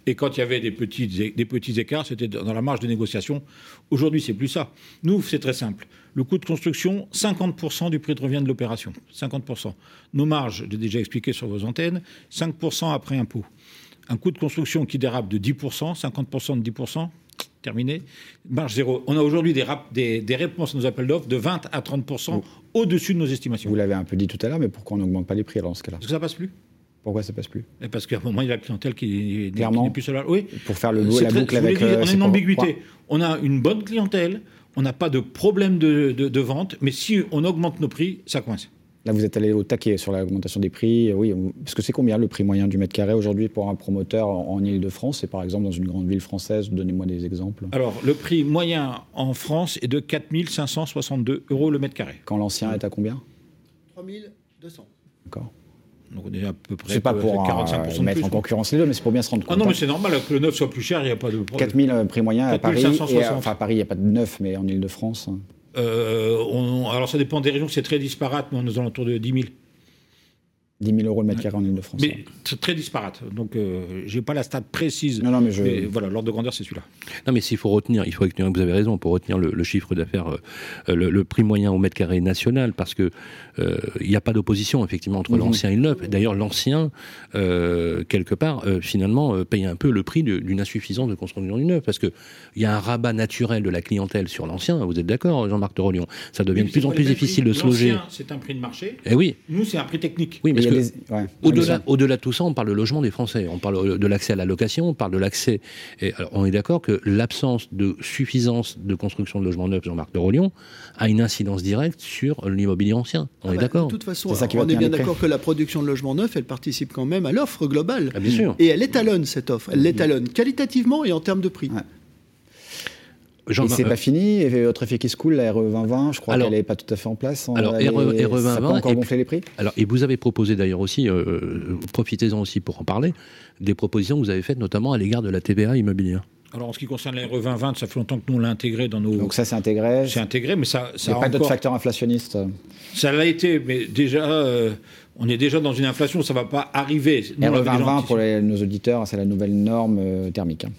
Et quand il y avait des petits, des petits écarts, c'était dans la marge de négociation. Aujourd'hui, c'est plus ça. Nous, c'est très simple. Le coût de construction, 50% du prix de revient de l'opération. 50%. Nos marges, j'ai déjà expliqué sur vos antennes, 5% après impôt. Un coût de construction qui dérape de 10%, 50% de 10%, terminé. Marge zéro. On a aujourd'hui des, des, réponses à nos appels d'offres de 20 à 30% au-dessus de nos estimations. Vous l'avez un peu dit tout à l'heure, mais pourquoi on n'augmente pas les prix alors dans ce cas-là Parce que ça passe plus. Pourquoi ça passe plus? Parce qu'à un moment, il y a la clientèle qui n'est plus. Oui. Pour faire le, la boucle avec. Euh, on a une ambiguïté. On a une bonne clientèle, on n'a pas de problème de, de, vente, mais si on augmente nos prix, ça coince. Là, vous êtes allé au taquet sur l'augmentation des prix. Oui, parce que c'est combien le prix moyen du mètre carré aujourd'hui pour un promoteur en Ile-de-France et par exemple dans une grande ville française Donnez-moi des exemples. Alors, le prix moyen en France est de 4 562 euros le mètre carré. Quand l'ancien est à combien? 3 200. D'accord. Donc on est à peu près. C'est pas pour 45 mettre en concurrence les deux, mais c'est pour bien se rendre compte. Ah non, mais c'est normal que le neuf soit plus cher, il n'y a pas de problème. 4000 euh, prix moyen à Paris. enfin, à Paris, il n'y a pas de neuf, mais en Ile-de-France. Euh, alors ça dépend des régions, c'est très disparate, mais on est aux alentours de 10 000. 10 000 euros le mètre carré en Ile-de-France. Mais très disparate. Donc, euh, je n'ai pas la stat précise. Non, non, mais, je... voilà, l'ordre de grandeur, c'est celui-là. Non, mais s'il faut retenir, il faut retenir, vous avez raison, pour retenir le, chiffre d'affaires, euh, le, prix moyen au mètre carré national, parce que euh, il n'y a pas d'opposition, effectivement, entre mhm. l'ancien et le neuf. D'ailleurs, l'ancien, quelque part, finalement, paye un peu le prix d'une insuffisance de construction du neuf, parce qu'il y a un rabat naturel de la clientèle sur l'ancien. Vous êtes d'accord, Jean-Marc Torolion? Ça devient de plus en plus difficile de se loger. c'est un prix de marché. Et eh oui. Nous, c'est un prix technique. Oui, mais au-delà, au-delà de tout ça, on parle de logement des Français. On parle de l'accès à la location, on parle de l'accès. Et on est d'accord que l'absence de suffisance de construction de logements neufs, Jean-Marc de Rolion, a une incidence directe sur l'immobilier ancien. On ah est bah, d'accord. De toute façon, on est bien d'accord que la production de logements neufs, elle participe quand même à l'offre globale. Ah, bien sûr. Et elle étalonne cette offre. Elle l'étalonne qualitativement et en termes de prix. Jean c'est pas fini. Et votre effet qui se coule, la RE 2020, je crois qu'elle n'est pas tout à fait en place. Alors, RE, RE 2020. Ça peut encore gonfler les prix Alors, et vous avez proposé d'ailleurs aussi, euh, profitez-en aussi pour en parler, des propositions que vous avez faites notamment à l'égard de la TVA immobilière. Alors en ce qui concerne la RE 2020, ça fait longtemps que nous l'a intégré dans nos. Donc ça c'est intégré. C'est intégré, mais ça. ça Il n'y a pas d'autres facteurs inflationnistes. Ça l'a été, mais déjà. Euh, on est déjà dans une inflation, ça ne va pas arriver. RE 2020, pour nos auditeurs, c'est la nouvelle norme euh, thermique. Hein.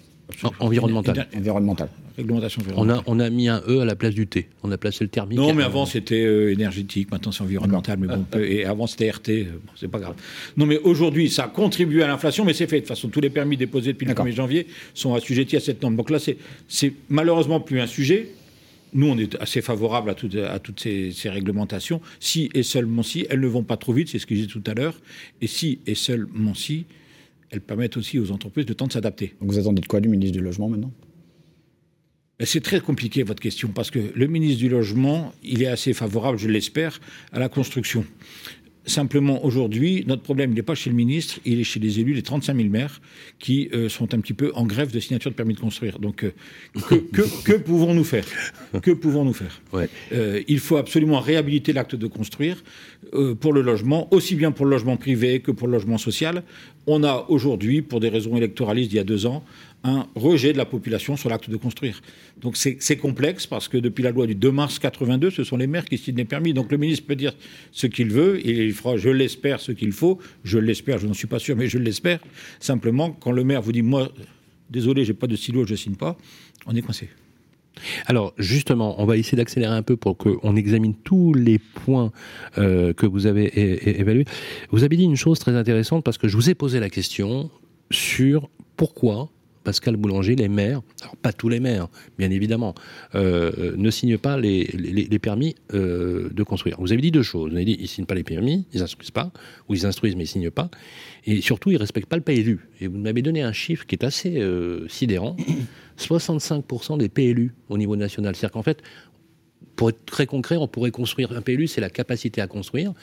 Environnementale. Environnementale réglementation on a, on a mis un E à la place du T. On a placé le thermique. Non, mais avant c'était euh, énergétique, maintenant c'est environnemental. Mais bon, et avant c'était RT, euh, c'est pas grave. Non, mais aujourd'hui ça contribue à l'inflation, mais c'est fait. De toute façon, tous les permis déposés depuis le 1er janvier sont assujettis à cette norme. Donc là, c'est malheureusement plus un sujet. Nous, on est assez favorable à, à toutes ces, ces, réglementations. Si et seulement si, elles ne vont pas trop vite, c'est ce que je disais tout à l'heure. Et si et seulement si, elles permettent aussi aux entreprises de temps de s'adapter. Vous attendez de quoi du ministre du Logement maintenant? C'est très compliqué votre question parce que le ministre du Logement, il est assez favorable, je l'espère, à la construction. Simplement, aujourd'hui, notre problème, n'est pas chez le ministre, il est chez les élus, les 35 000 maires, qui euh, sont un petit peu en grève de signature de permis de construire. Donc, euh, que, pouvons-nous faire? Que pouvons-nous faire? Euh, Il faut absolument réhabiliter l'acte de construire pour le logement, aussi bien pour le logement privé que pour le logement social. On a aujourd'hui, pour des raisons électoralistes, il y a deux ans, un rejet de la population sur l'acte de construire. Donc c'est complexe parce que depuis la loi du 2 mars 82, ce sont les maires qui signent les permis. Donc le ministre peut dire ce qu'il veut et il fera, je l'espère, ce qu'il faut. Je l'espère, je n'en suis pas sûr, mais je l'espère. Simplement, quand le maire vous dit, moi, désolé, j'ai pas de stylo, je signe pas, on est coincé. Alors justement, on va essayer d'accélérer un peu pour qu'on examine tous les points euh, que vous avez évalués. Vous avez dit une chose très intéressante parce que je vous ai posé la question sur pourquoi Pascal Boulanger, les maires, alors pas tous les maires, bien évidemment, euh, ne signent pas les, permis euh, de construire. Vous avez dit deux choses. Vous avez dit ils ne signent pas les permis, ils instruisent pas, ou ils instruisent mais ils signent pas, et surtout ils respectent pas le PLU. Et vous m'avez donné un chiffre qui est assez euh, sidérant 65% des PLU au niveau national. C'est-à-dire qu'en fait, pour être très concret, on pourrait construire un PLU, c'est la capacité à construire.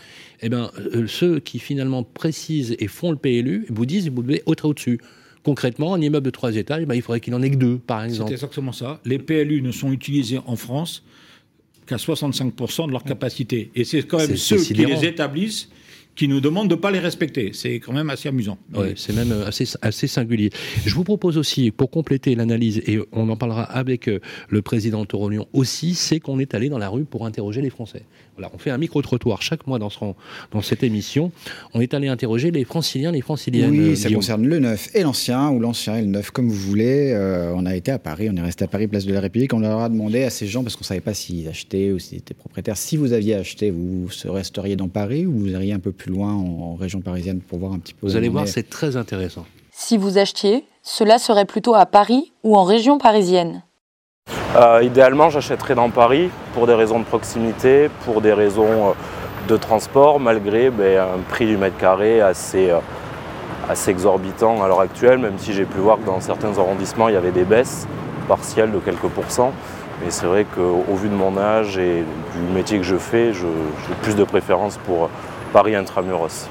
Eh bien, ceux qui finalement précisent et font le PLU vous disent vous devez être au-dessus. Concrètement, un immeuble de trois étages, bah, il faudrait qu'il en ait que deux, par exemple. C'est exactement ça. Les PLU ne sont utilisés en France qu'à 65% de leur capacité. Et c'est quand même ceux qui les établissent qui nous demandent de ne pas les respecter. C'est quand même assez amusant. Oui, c'est même euh, assez, assez singulier. Je vous propose aussi, pour compléter l'analyse, et on en parlera avec euh, le président Torolion aussi, c'est qu'on est allé dans la rue pour interroger les Français. Voilà, on fait un micro-trottoir chaque mois dans, ce, dans cette émission. On est allé interroger les franciliens, les franciliennes. Oui, euh, ça concerne le neuf et l'ancien, ou l'ancien et le neuf, comme vous voulez. on a été à Paris, on est resté à Paris, place de la République. On leur a demandé à ces gens, parce qu'on ne savait pas s'ils achetaient ou s'ils étaient propriétaires, si vous aviez acheté, vous resteriez dans Paris ou vous iriez un peu plus loin en, région parisienne pour voir un petit peu. Vous allez voir, c'est très intéressant. Si vous achetiez, cela serait plutôt à Paris ou en région parisienne euh, Idéalement, j'achèterais dans Paris pour des raisons de proximité, pour des raisons euh, de transport, malgré ben, un prix du mètre carré assez, euh, assez exorbitant à l'heure actuelle, même si j'ai pu voir que dans certains arrondissements, il y avait des baisses partielles de quelques pourcents. Mais c'est vrai qu'au vu de mon âge et du métier que je fais, j'ai plus de préférence pour Paris intramuros.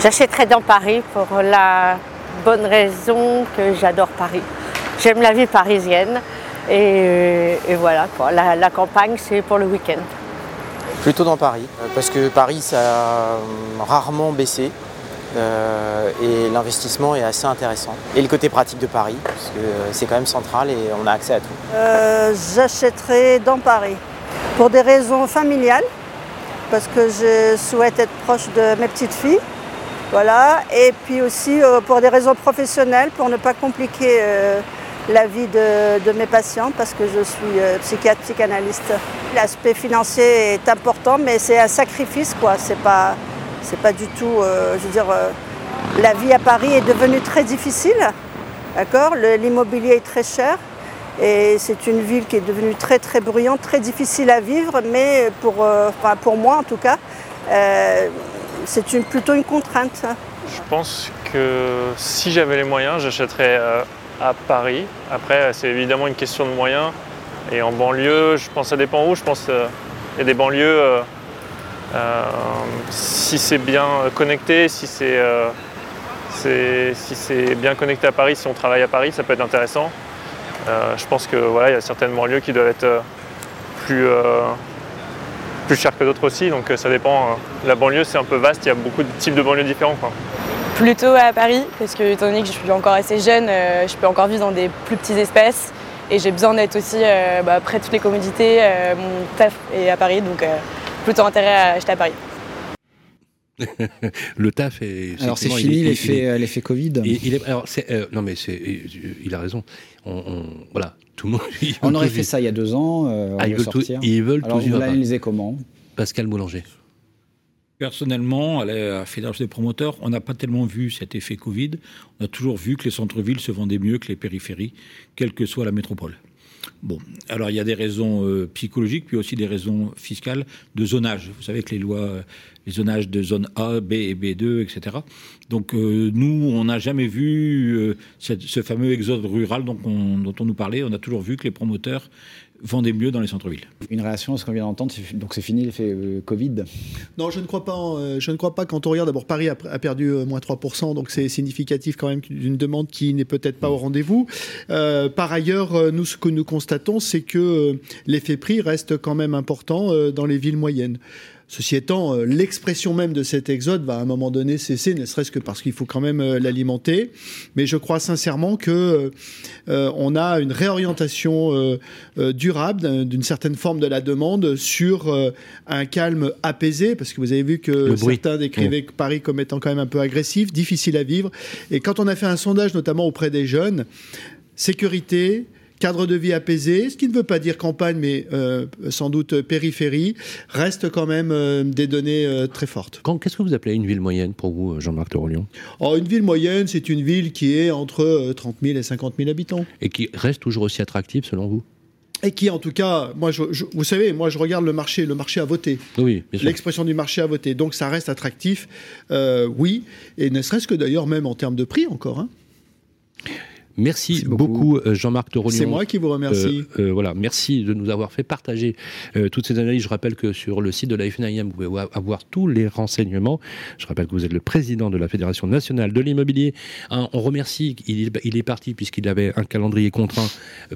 J'achèterai dans Paris pour la bonne raison que j'adore Paris. J'aime la vie parisienne et, voilà quoi. La, campagne c'est pour le week-end. Plutôt dans Paris, euh, parce que Paris ça a rarement baissé. Euh, et l'investissement est assez intéressant. Et le côté pratique de Paris, parce que c'est quand même central et on a accès à tout. Euh, j'achèterai dans Paris pour des raisons familiales parce que je souhaite être proche de mes petites filles. Voilà. Et puis aussi euh, pour des raisons professionnelles, pour ne pas compliquer euh, la vie de, mes patients, parce que je suis euh, psychiatre, psychanalyste. L'aspect financier est important, mais c'est un sacrifice, quoi. C'est pas, pas du tout, je veux dire, la vie à Paris est devenue très difficile. D'accord? L'immobilier est très cher. Et c'est une ville qui est devenue très très bruyante, très difficile à vivre, mais pour, pour moi en tout cas, c'est une, plutôt une contrainte. Je pense que si j'avais les moyens, j'achèterais euh, à Paris. Après, c'est évidemment une question de moyens. Et en banlieue, je pense que ça dépend où. Je pense qu'il y a des banlieues, euh, euh, si c'est bien connecté, si c'est si bien connecté à Paris, si on travaille à Paris, ça peut être intéressant. Je pense que voilà, il y a certaines banlieues qui doivent être plus plus cher que d'autres aussi, donc euh, ça dépend. Euh, la banlieue, c'est un peu vaste, il y a beaucoup de types de banlieues différents. Quoi. Plutôt à Paris, parce que étant donné que je suis encore assez jeune, euh, je peux encore vivre dans des plus petits espaces et j'ai besoin d'être aussi bah, près de toutes les commodités. mon taf est à Paris, donc plutôt intérêt à acheter à Paris. le taf est. Alors c'est fini l'effet Covid. Il, est, alors non mais il a raison. On, voilà, tout le monde. On aurait fait ça il y a deux ans. Ah, ils, veulent sortir. ils veulent Alors vous l'analysez comment Pascal Boulanger. Personnellement, à la Fédération des promoteurs, on n'a pas tellement vu cet effet Covid. On a toujours vu que les centres-villes se vendaient mieux que les périphéries, quelle que soit la métropole. Bon, alors il y a des raisons euh, psychologiques, puis aussi des raisons fiscales de zonage. Vous savez que les lois, les zonages de zone A, B et B2, etc. Donc euh, nous, on n'a jamais vu euh, ce fameux exode rural dont on, dont on nous parlait. On a toujours vu que les promoteurs vendaient mieux dans les centres-villes. Une réaction à ce qu'on vient d'entendre, donc c'est fini l'effet euh, Covid? Non, je ne crois pas. je ne crois pas. Quand on regarde, d'abord Paris a, perdu moins 3%, donc c'est significatif quand même d'une demande qui n'est peut-être pas au rendez-vous. par ailleurs, nous, ce que nous constatons, c'est que l'effet prix reste quand même important dans les villes moyennes. Ceci étant, euh, l'expression même de cet exode va à un moment donné cesser, ne serait-ce que parce qu'il faut quand même euh, l'alimenter. Mais je crois sincèrement que euh, on a une réorientation durable d'une certaine forme de la demande sur un calme apaisé, parce que vous avez vu que certains décrivaient Paris comme étant quand même un peu agressif, difficile à vivre. Et quand on a fait un sondage, notamment auprès des jeunes, sécurité, cadre de vie apaisé, ce qui ne veut pas dire campagne, mais euh, sans doute périphérie, reste quand même euh, des données euh, très fortes. Qu'est-ce que vous appelez une ville moyenne pour vous, Jean-Marc Torolion oh, Une ville moyenne, c'est une ville qui est entre 30 000 et 50 000 habitants. Et qui reste toujours aussi attractive selon vous? Et qui, en tout cas, moi, je, vous savez, moi, je regarde le marché. Le marché a voté. Oui, L'expression du marché a voté. Donc, ça reste attractif, oui. Et ne serait-ce que d'ailleurs, même en termes de prix encore. Hein. Merci, beaucoup, euh, Jean-Marc Torolion. C'est moi qui vous remercie. Euh, euh, voilà, merci de nous avoir fait partager toutes ces analyses. Je rappelle que sur le site de la FNIM, vous pouvez avoir tous les renseignements. Je rappelle que vous êtes le président de la Fédération nationale de l'immobilier. Hein, on remercie, il, il est parti puisqu'il avait un calendrier contraint,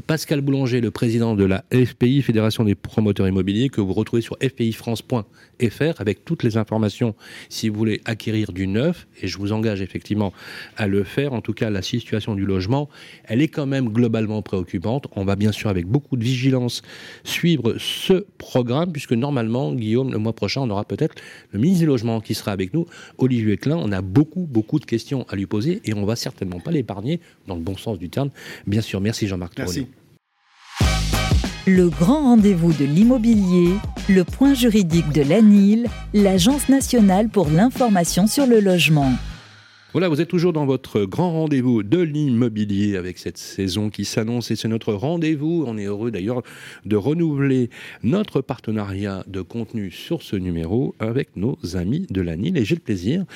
Pascal Boulanger, le président de la FPI, Fédération des promoteurs immobiliers, que vous retrouvez sur fpifrance.fr avec toutes les informations si vous voulez acquérir du neuf. Et je vous engage effectivement à le faire. En tout cas, la situation du logement elle est quand même globalement préoccupante. On va bien sûr avec beaucoup de vigilance suivre ce programme, puisque normalement, Guillaume, le mois prochain, on aura peut-être le ministre du Logement qui sera avec nous, Olivier Klein. On a beaucoup, beaucoup de questions à lui poser et on va certainement pas l'épargner dans le bon sens du terme. Bien sûr, merci Jean-Marc. Merci. Le grand rendez-vous de l'immobilier, le point juridique de l'ANIL, l'Agence nationale pour l'information sur le logement. Voilà, vous êtes toujours dans votre grand rendez-vous de l'immobilier avec cette saison qui s'annonce et c'est notre rendez-vous. On est heureux d'ailleurs de renouveler notre partenariat de contenu sur ce numéro avec nos amis de la et j'ai le plaisir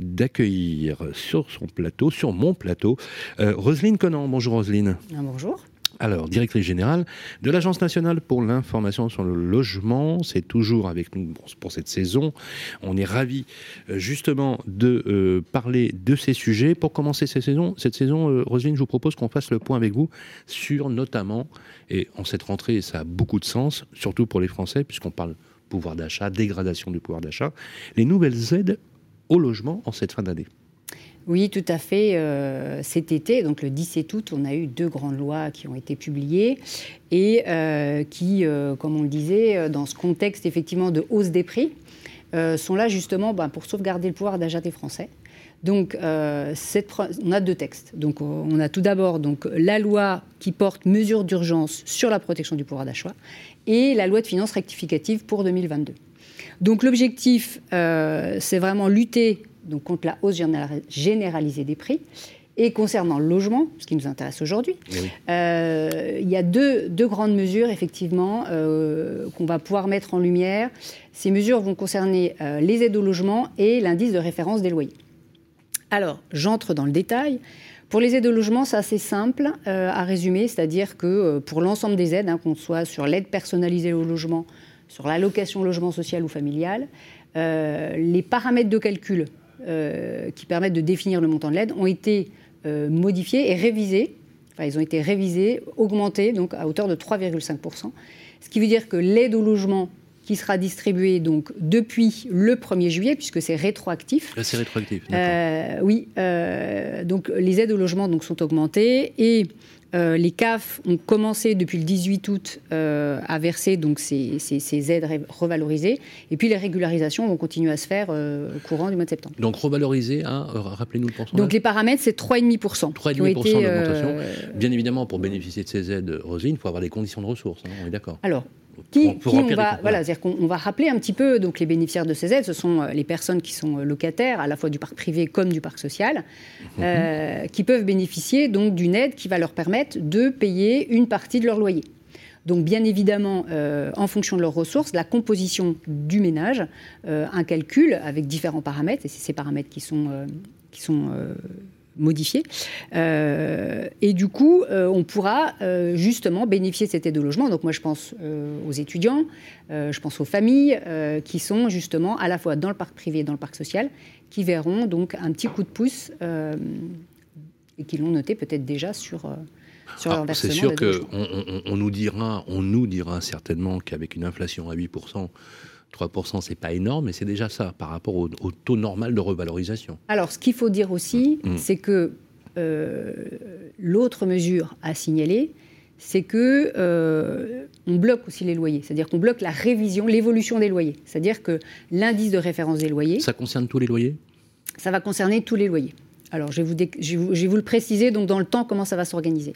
d'accueillir sur son plateau, sur mon plateau, euh, Roselyne Conan. Bonjour Roselyne. Ah, bonjour alors, directrice générale de l'Agence nationale pour l'information sur le logement, c'est toujours avec nous pour cette saison. On est ravis euh, justement de euh, parler de ces sujets. Pour commencer cette saison, cette saison euh, Roselyne, je vous propose qu'on fasse le point avec vous sur notamment, et en cette rentrée, ça a beaucoup de sens, surtout pour les Français, puisqu'on parle pouvoir d'achat, dégradation du pouvoir d'achat, les nouvelles aides au logement en cette fin d'année. Oui, tout à fait. Euh, cet été, donc le 17 août, on a eu deux grandes lois qui ont été publiées et euh, qui, euh, comme on le disait, dans ce contexte effectivement de hausse des prix, sont là justement ben, pour sauvegarder le pouvoir d'achat des Français. Donc, on a deux textes. Donc, on a tout d'abord donc la loi qui porte mesures d'urgence sur la protection du pouvoir d'achat et la loi de finances rectificative pour 2022. Donc, l'objectif, c'est vraiment lutter donc contre la hausse généralisée des prix. Et concernant le logement, ce qui nous intéresse aujourd'hui, euh, il y a deux, grandes mesures, effectivement, euh, qu'on va pouvoir mettre en lumière. Ces mesures vont concerner euh, les aides au logement et l'indice de référence des loyers. Alors, j'entre dans le détail. Pour les aides au logement, c'est assez simple à résumer, c'est-à-dire que pour l'ensemble des aides, hein, qu'on soit sur l'aide personnalisée au logement, sur l'allocation logement social ou familial, les paramètres de calcul euh, qui permettent de définir le montant de l'aide ont été euh, modifiés et révisés. Enfin, ils ont été révisés, augmentés donc à hauteur de 3,5%. Ce qui veut dire que l'aide au logement qui sera distribuée donc depuis le 1er juillet, puisque c'est rétroactif. Là, c'est rétroactif. Euh, oui, donc les aides au logement donc, sont augmentées et euh, les CAF ont commencé depuis le 18 août euh, à verser donc ces, aides revalorisées. Et puis les régularisations vont continuer à se faire euh, au courant du mois de septembre. Donc revalorisé, hein, rappelez-nous le pourcentage. Donc les paramètres, c'est 3,5%. 3,5% d'augmentation. Bien évidemment, pour bénéficier de ces aides, Rosine, il faut avoir des conditions de ressources. Hein, on est d'accord. Alors, qui, on va, voilà, c'est-à-dire qu'on va rappeler un petit peu donc les bénéficiaires de ces aides, ce sont euh, les personnes qui sont euh, locataires à la fois du parc privé comme du parc social, mhm. euh, qui peuvent bénéficier donc d'une aide qui va leur permettre de payer une partie de leur loyer. Donc bien évidemment, en fonction de leurs ressources, la composition du ménage, un calcul avec différents paramètres, et c'est ces paramètres qui sont, qui sont modifié. Euh, et du coup, euh, on pourra euh, justement bénéficier de cette aide au logement. Donc moi, je pense aux étudiants, je pense aux familles qui sont justement à la fois dans le parc privé et dans le parc social, qui verront donc un petit coup de pouce et qui l'ont noté peut-être déjà sur... versement. C'est sûr qu'on on, nous dira, on nous dira certainement qu'avec une inflation à 8%, 3%, c'est pas énorme, mais c'est déjà ça par rapport au, taux normal de revalorisation. Alors, ce qu'il faut dire aussi, mm. c'est que euh, l'autre mesure à signaler, c'est que euh, on bloque aussi les loyers, c'est-à-dire qu'on bloque la révision, l'évolution des loyers, c'est-à-dire que l'indice de référence des loyers. Ça concerne tous les loyers? Ça va concerner tous les loyers. Alors, je vais, vous, le préciser donc dans le temps comment ça va s'organiser.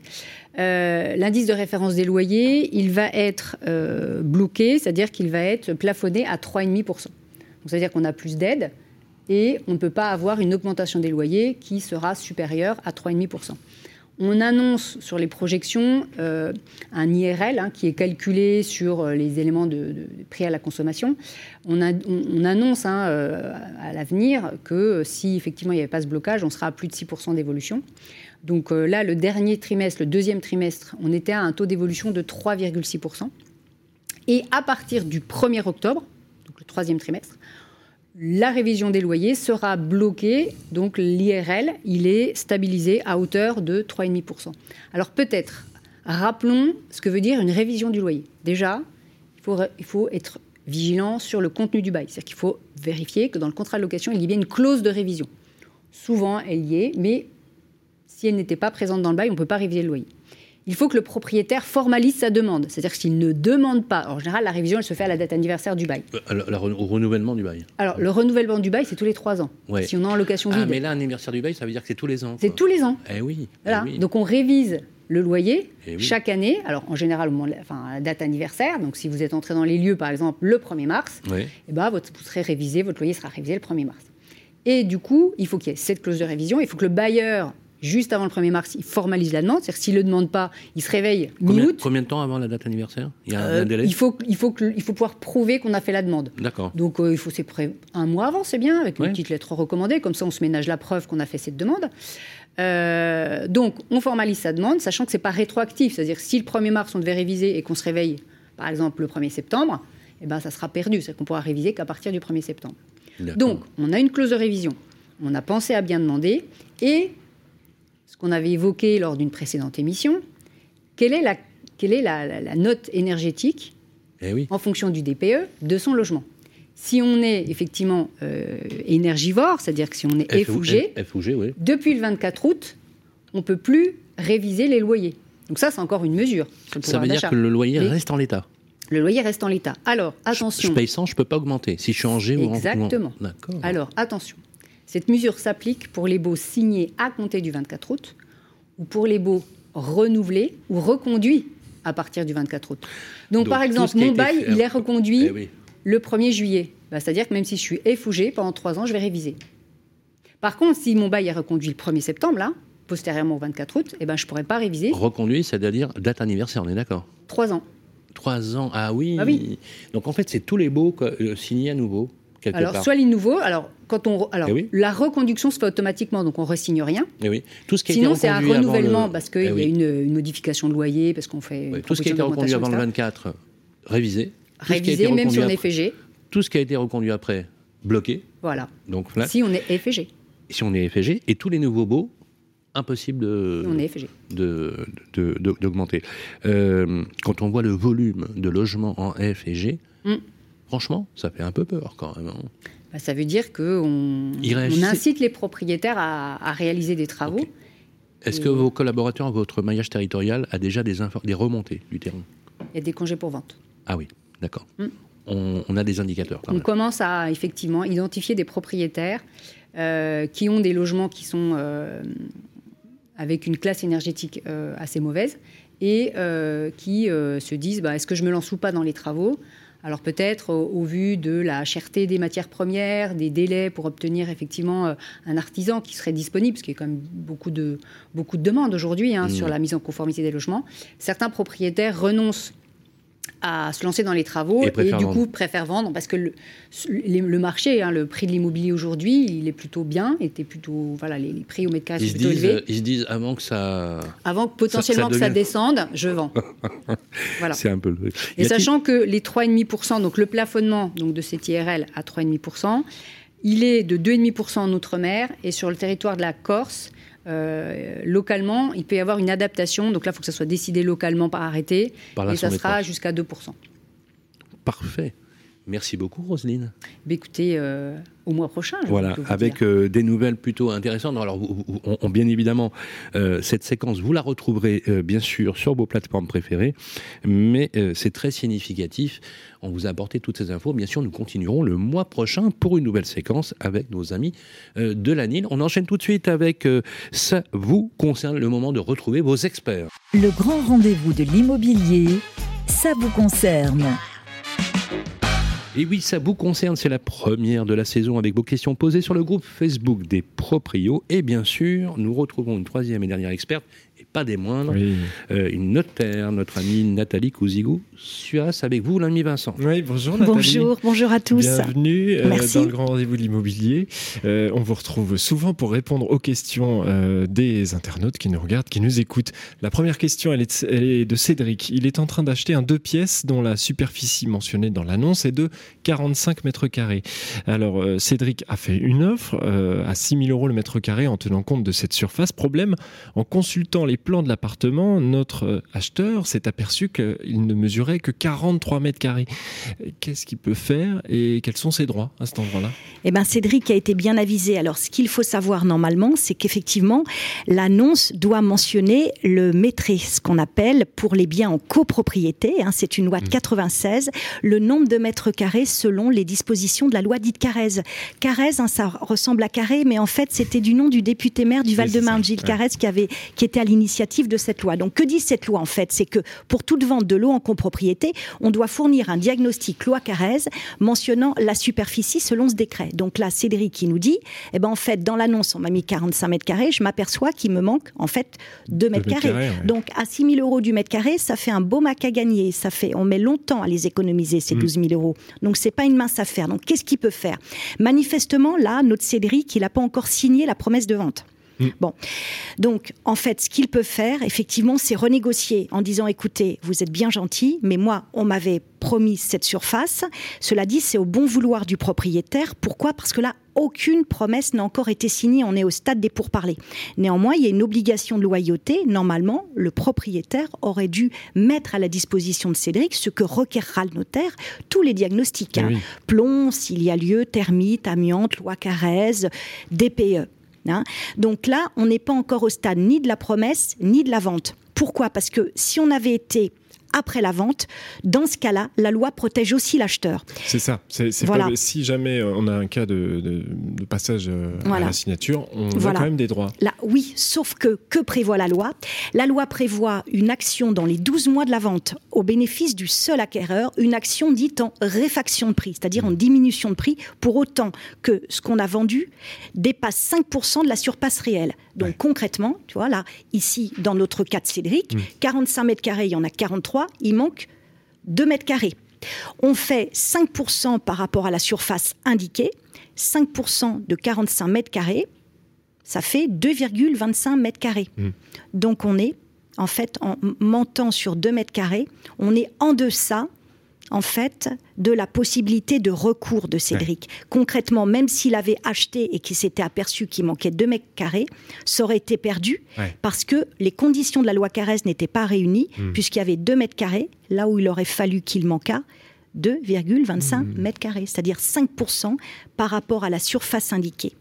Euh, l'indice de référence des loyers, il va être euh, bloqué, c'est-à-dire qu'il va être plafonné à 3,5%. C'est-à-dire qu'on a plus d'aide et on ne peut pas avoir une augmentation des loyers qui sera supérieure à 3,5%. On annonce sur les projections euh, un IRL hein, qui est calculé sur euh, les éléments de, prix à la consommation. On, annonce hein, euh, à l'avenir que si effectivement il n'y avait pas ce blocage, on sera à plus de 6% d'évolution. Donc là, le dernier trimestre, le deuxième trimestre, on était à un taux d'évolution de 3,6%. Et à partir du 1er octobre, donc le troisième trimestre, la révision des loyers sera bloquée, donc l'IRL, il est stabilisé à hauteur de 3,5%. Alors peut-être, rappelons ce que veut dire une révision du loyer. Déjà, il faut, être vigilant sur le contenu du bail, c'est-à-dire qu'il faut vérifier que dans le contrat de location, il y ait une clause de révision. Souvent, elle y est, mais si elle n'était pas présente dans le bail, on ne peut pas réviser le loyer il faut que le propriétaire formalise sa demande. C'est-à-dire s'il ne demande pas, en général, la révision, elle se fait à la date anniversaire du bail. Euh, au renouvellement du bail. Alors, le renouvellement du bail, c'est tous les trois ans. Si on est en location ah, vide. Ah, mais là, anniversaire du bail, ça veut dire que c'est tous les ans. C'est tous les ans. Eh oui. Eh Donc, on révise le loyer eh chaque année. Alors, en général, au moment de la, enfin, la date anniversaire. Donc, si vous êtes entré dans les lieux, par exemple, le 1er mars, eh ben, votre, vous serez révisé, votre loyer sera révisé le 1er mars. Et du coup, il faut qu'il y ait cette clause de révision. Il faut que le bailleur juste avant le 1er mars, il formalise la demande. C'est-à-dire s'il ne le demande pas, il se réveille mi-août. Combien, de temps avant la date anniversaire? Il y a un, euh, délai? il faut, il, faut il faut pouvoir prouver qu'on a fait la demande. D'accord. Donc euh, il faut c'est un mois avant, c'est bien, avec une petite lettre recommandée. Comme ça, on se ménage la preuve qu'on a fait cette demande. Euh, donc on formalise sa demande, sachant que ce n'est pas rétroactif. C'est-à-dire si le 1er mars, on devait réviser et qu'on se réveille, par exemple, le 1er septembre, eh ben, ça sera perdu. C'est-à-dire qu'on pourra réviser qu'à partir du 1er septembre. Donc on a une clause de révision. On a pensé à bien demander. Et qu'on avait évoqué lors d'une précédente émission, quelle est la, quelle est la, note énergétique eh en fonction du DPE de son logement Si on est effectivement énergivore, c'est-à-dire que si on est effougé, depuis le 24 août, on ne peut plus réviser les loyers. Donc ça, c'est encore une mesure. Ça veut dire que le loyer reste en l'état le loyer reste en l'état. Alors, attention. Je, paye 100, je ne peux pas augmenter. Si je suis en G ou en Exactement. D'accord. Alors, attention. Cette mesure s'applique pour les baux signés à compter du 24 août ou pour les baux renouvelés ou reconduits à partir du 24 août. Donc, par exemple, mon bail, il est reconduit eh le 1er juillet. Bah, c'est-à-dire que même si je suis effougé, pendant trois ans, je vais réviser. Par contre, si mon bail est reconduit le 1er septembre, là, postérieurement au 24 août, eh ben, je ne pourrais pas réviser. Reconduit, c'est-à-dire date anniversaire, on est d'accord? Trois ans. Trois ans, ah oui. Ah oui. Donc en fait, c'est tous les baux euh, signés à nouveau. Alors, soit les nouveaux, alors, quand on, alors eh la reconduction se fait automatiquement, donc on ne resigne rien. Eh oui. Tout ce qui Sinon, c'est un renouvellement parce qu'il eh y a une, modification de loyer, parce qu'on fait. tout ce qui a été reconduit avant le 24, révisé. Révisé, même si on est FG. Tout ce qui a été reconduit après, bloqué. Voilà. Donc Si on est FG. Si on est FG, et tous les nouveaux baux, impossible de, d'augmenter. Euh, quand on voit le volume de logements en F et G, mm. Franchement, ça fait un peu peur quand même. Hein. Bah, ça veut dire qu'on on incite les propriétaires à, réaliser des travaux. Est-ce que vos collaborateurs, votre maillage territorial, a déjà des, des remontées du terrain? Il y a des congés pour vente. Ah oui, d'accord. Mm. On, a des indicateurs. on commence à effectivement identifier des propriétaires euh, qui ont des logements qui sont euh, avec une classe énergétique euh, assez mauvaise et qui se disent bah, est-ce que je me lance ou pas dans les travaux? Alors peut-être au, vu de la cherté des matières premières, des délais pour obtenir effectivement un artisan qui serait disponible, parce qu'il y a quand même beaucoup de, beaucoup de demandes aujourd'hui hein, mmh. sur la mise en conformité des logements, certains propriétaires renoncent à se lancer dans les travaux et, du coup préfèrent vendre parce que le, le, marché, hein, le prix de l'immobilier aujourd'hui, il est plutôt bien, était plutôt voilà les, prix au mètre carré sont plutôt élevés. Ils se disent avant que ça, avant que potentiellement que ça descende, je vends. voilà. C'est un peu le. Et sachant que les 3,5%, donc le plafonnement donc de cette IRL à 3,5%, il est de 2,5% en outre-mer et sur le territoire de la Corse, euh, localement, il peut y avoir une adaptation. Donc là, il faut que ça soit décidé localement par arrêté. et ça sera jusqu'à 2%. Parfait. Merci beaucoup, Roselyne. Bah, écoutez, euh, au mois prochain. voilà, avec euh, des nouvelles plutôt intéressantes. Alors, on, bien évidemment, euh, cette séquence, vous la retrouverez bien sûr sur vos plateformes préférées, mais c'est très significatif. On vous a apporté toutes ces infos. Bien sûr, nous continuerons le mois prochain pour une nouvelle séquence avec nos amis de la NIL. On enchaîne tout de suite avec ça vous concerne le moment de retrouver vos experts. Le grand rendez-vous de l'immobilier, ça vous concerne. Et oui, ça vous concerne, c'est la première de la saison avec vos questions posées sur le groupe Facebook des Proprios. Et bien sûr, nous retrouvons une troisième et dernière experte pas des moindres, euh, une notaire, notre amie Nathalie Cousigou, Suas, avec vous, l'ami Vincent. Oui, bonjour Nathalie. Bonjour, bonjour à tous. Bienvenue euh, dans le grand rendez-vous de l'immobilier. Euh, on vous retrouve souvent pour répondre aux questions des internautes qui nous regardent, qui nous écoutent. La première question, elle est, elle est de Cédric. Il est en train d'acheter un deux pièces dont la superficie mentionnée dans l'annonce est de 45 mètres carrés. Alors, Cédric a fait une offre à 6 000 euros le mètre carré en tenant compte de cette surface. Problème, en consultant les plans de l'appartement, notre euh, acheteur s'est aperçu qu'il ne mesurait que 43 mètres carrés. Qu'est-ce qu'il peut faire et quels sont ses droits à cet endroit-là? Eh bien, Cédric a été bien avisé. Alors, ce qu'il faut savoir normalement, c'est qu'effectivement, l'annonce doit mentionner le maîtrise, ce qu'on appelle pour les biens en copropriété. Hein, c'est une loi de 96, mmh. le nombre de mètres carrés selon les dispositions de la loi dite Carrez. Carrez, hein, ça ressemble à Carré, mais en fait, c'était du nom du député maire du Val-de-Marne, Gilles Carrez, qui, avait, qui était à l'initiative de cette loi. Donc que dit cette loi en fait? C'est que pour toute vente de l'eau en copropriété, on doit fournir un diagnostic loi Carrez mentionnant la superficie selon ce décret. Donc là, Cédric qui nous dit, eh ben en fait, dans l'annonce, on m'a mis 45 mètres carrés, je m'aperçois qu'il me manque en fait 2 mètres carrés. Donc à 6 000 euros du mètre carré, ça fait un beau mac à gagner. Ça fait, on met longtemps à les économiser ces 12 mm. 000 euros. Donc c'est pas une mince affaire. Donc qu'est-ce qu'il peut faire? Manifestement, là, notre Cédric, il n'a pas encore signé la promesse de vente. Mm. Bon, donc en fait, ce qu'il peut faire, effectivement, c'est renégocier en disant écoutez, vous êtes bien gentil, mais moi, on m'avait promis cette surface. Cela dit, c'est au bon vouloir du propriétaire. Pourquoi? Parce que là, aucune promesse n'a encore été signée. On est au stade des pourparlers. Néanmoins, il y a une obligation de loyauté. Normalement, le propriétaire aurait dû mettre à la disposition de Cédric ce que requerra le notaire, tous les diagnostics. Hein. Plomb, s'il y a lieu, termites, amiante, loi Carrez, DPE. Hein. Donc là, on n'est pas encore au stade ni de la promesse, ni de la vente. Pourquoi? Parce que si on avait été après la vente. Dans ce cas-là, la loi protège aussi l'acheteur. C'est ça. C'est, si jamais euh, on a un cas de, passage euh, à la signature, on a quand même des droits. Là, oui, sauf que que prévoit la loi? La loi prévoit une action dans les 12 mois de la vente au bénéfice du seul acquéreur, une action dite en réfaction de prix, c'est-à-dire en diminution de prix, pour autant que ce qu'on a vendu dépasse 5% de la surpasse réelle. Donc concrètement, tu vois, là, ici, dans notre cas de Cédric, 45 mètres carrés, il y en a 43 il manque 2 mètres carrés. On fait 5% par rapport à la surface indiquée, 5% de 45 mètres carrés, ça fait 2,25 mètres carrés. Mmh. Donc on est, en fait, en montant sur 2 mètres carrés, on est en deçà en fait, de la possibilité de recours de Cédric. Concrètement, même s'il avait acheté et qu'il s'était aperçu qu'il manquait 2 mètres carrés, ça aurait été perdu parce que les conditions de la loi Carrez n'étaient pas réunies, hmm. puisqu'il y avait 2 mètres carrés, là où il aurait fallu qu'il manquât 2,25 hmm. mètres carrés, c'est-à-dire 5% par rapport à la surface indiquée.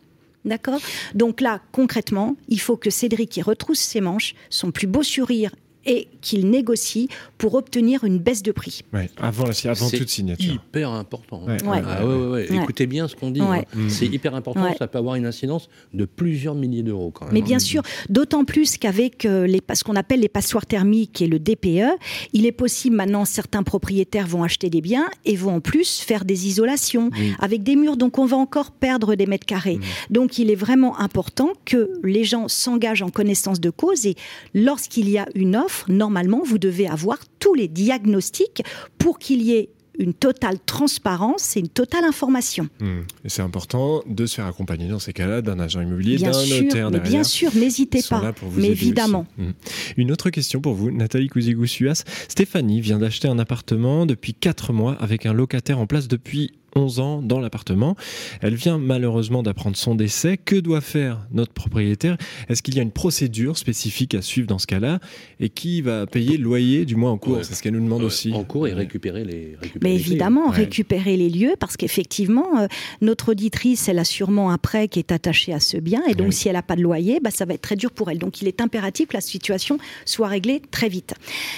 D'accord? Donc là, concrètement, il faut que Cédric y retrousse ses manches, son plus beau sourire et qu'il négocie pour obtenir une baisse de prix. avant, la, avant toute signature. hyper important. Hein. Ah Écoutez bien ce qu'on dit. Hein. C'est hyper important. Ça peut avoir une incidence de plusieurs milliers d'euros. Mais hein. bien sûr, d'autant plus qu'avec euh, les, ce qu'on appelle les passoires thermiques et le DPE, il est possible maintenant, certains propriétaires vont acheter des biens et vont en plus faire des isolations avec des murs. Donc on va encore perdre des mètres carrés. Donc il est vraiment important que les gens s'engagent en connaissance de cause et lorsqu'il y a une offre, normalement, vous devez avoir tous les diagnostics pour qu'il y ait une totale transparence et une totale information. Hmm. Et c'est important de se faire accompagner dans ces cas-là d'un agent immobilier, d'un notaire mais Bien sûr, n'hésitez pas. mais évidemment. Hmm. Une autre question pour vous, Nathalie Cousigou-Suas. Stéphanie vient d'acheter un appartement depuis 4 mois avec un locataire en place depuis 11 ans dans l'appartement. Elle vient malheureusement d'apprendre son décès. Que doit faire notre propriétaire? Est-ce qu'il y a une procédure spécifique à suivre dans ce cas-là? Et qui va payer le loyer du mois en cours? C'est ce qu'elle nous demande aussi. En cours et récupérer les. Mais évidemment, récupérer les lieux parce qu'effectivement, euh, notre auditrice, elle a sûrement un prêt qui est attaché à ce bien et donc si elle n'a pas de loyer, bah, ça va être très dur pour elle. Donc il est impératif que la situation soit réglée très vite.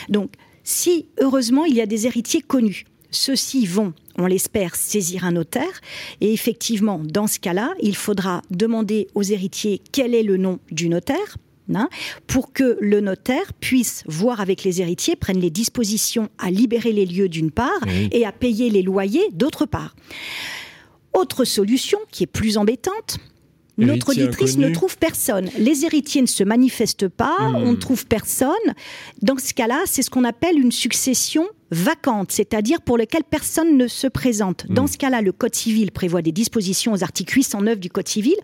Donc si heureusement il y a des héritiers connus, ceux-ci vont on l'espère, saisir un notaire. Et effectivement, dans ce cas-là, il faudra demander aux héritiers quel est le nom du notaire. Hein, pour que le notaire puisse voir avec les héritiers, prenne les dispositions à libérer les lieux d'une part et à payer les loyers d'autre part. Autre solution qui est plus embêtante, notre auditrice ne trouve personne. Les héritiers ne se manifestent pas, hmm. on ne trouve personne. Dans ce cas-là, c'est ce qu'on appelle une succession vacante, c'est-à-dire pour laquelle personne ne se présente. Dans hmm. ce cas-là, le Code civil prévoit des dispositions aux articles 809 du Code civil,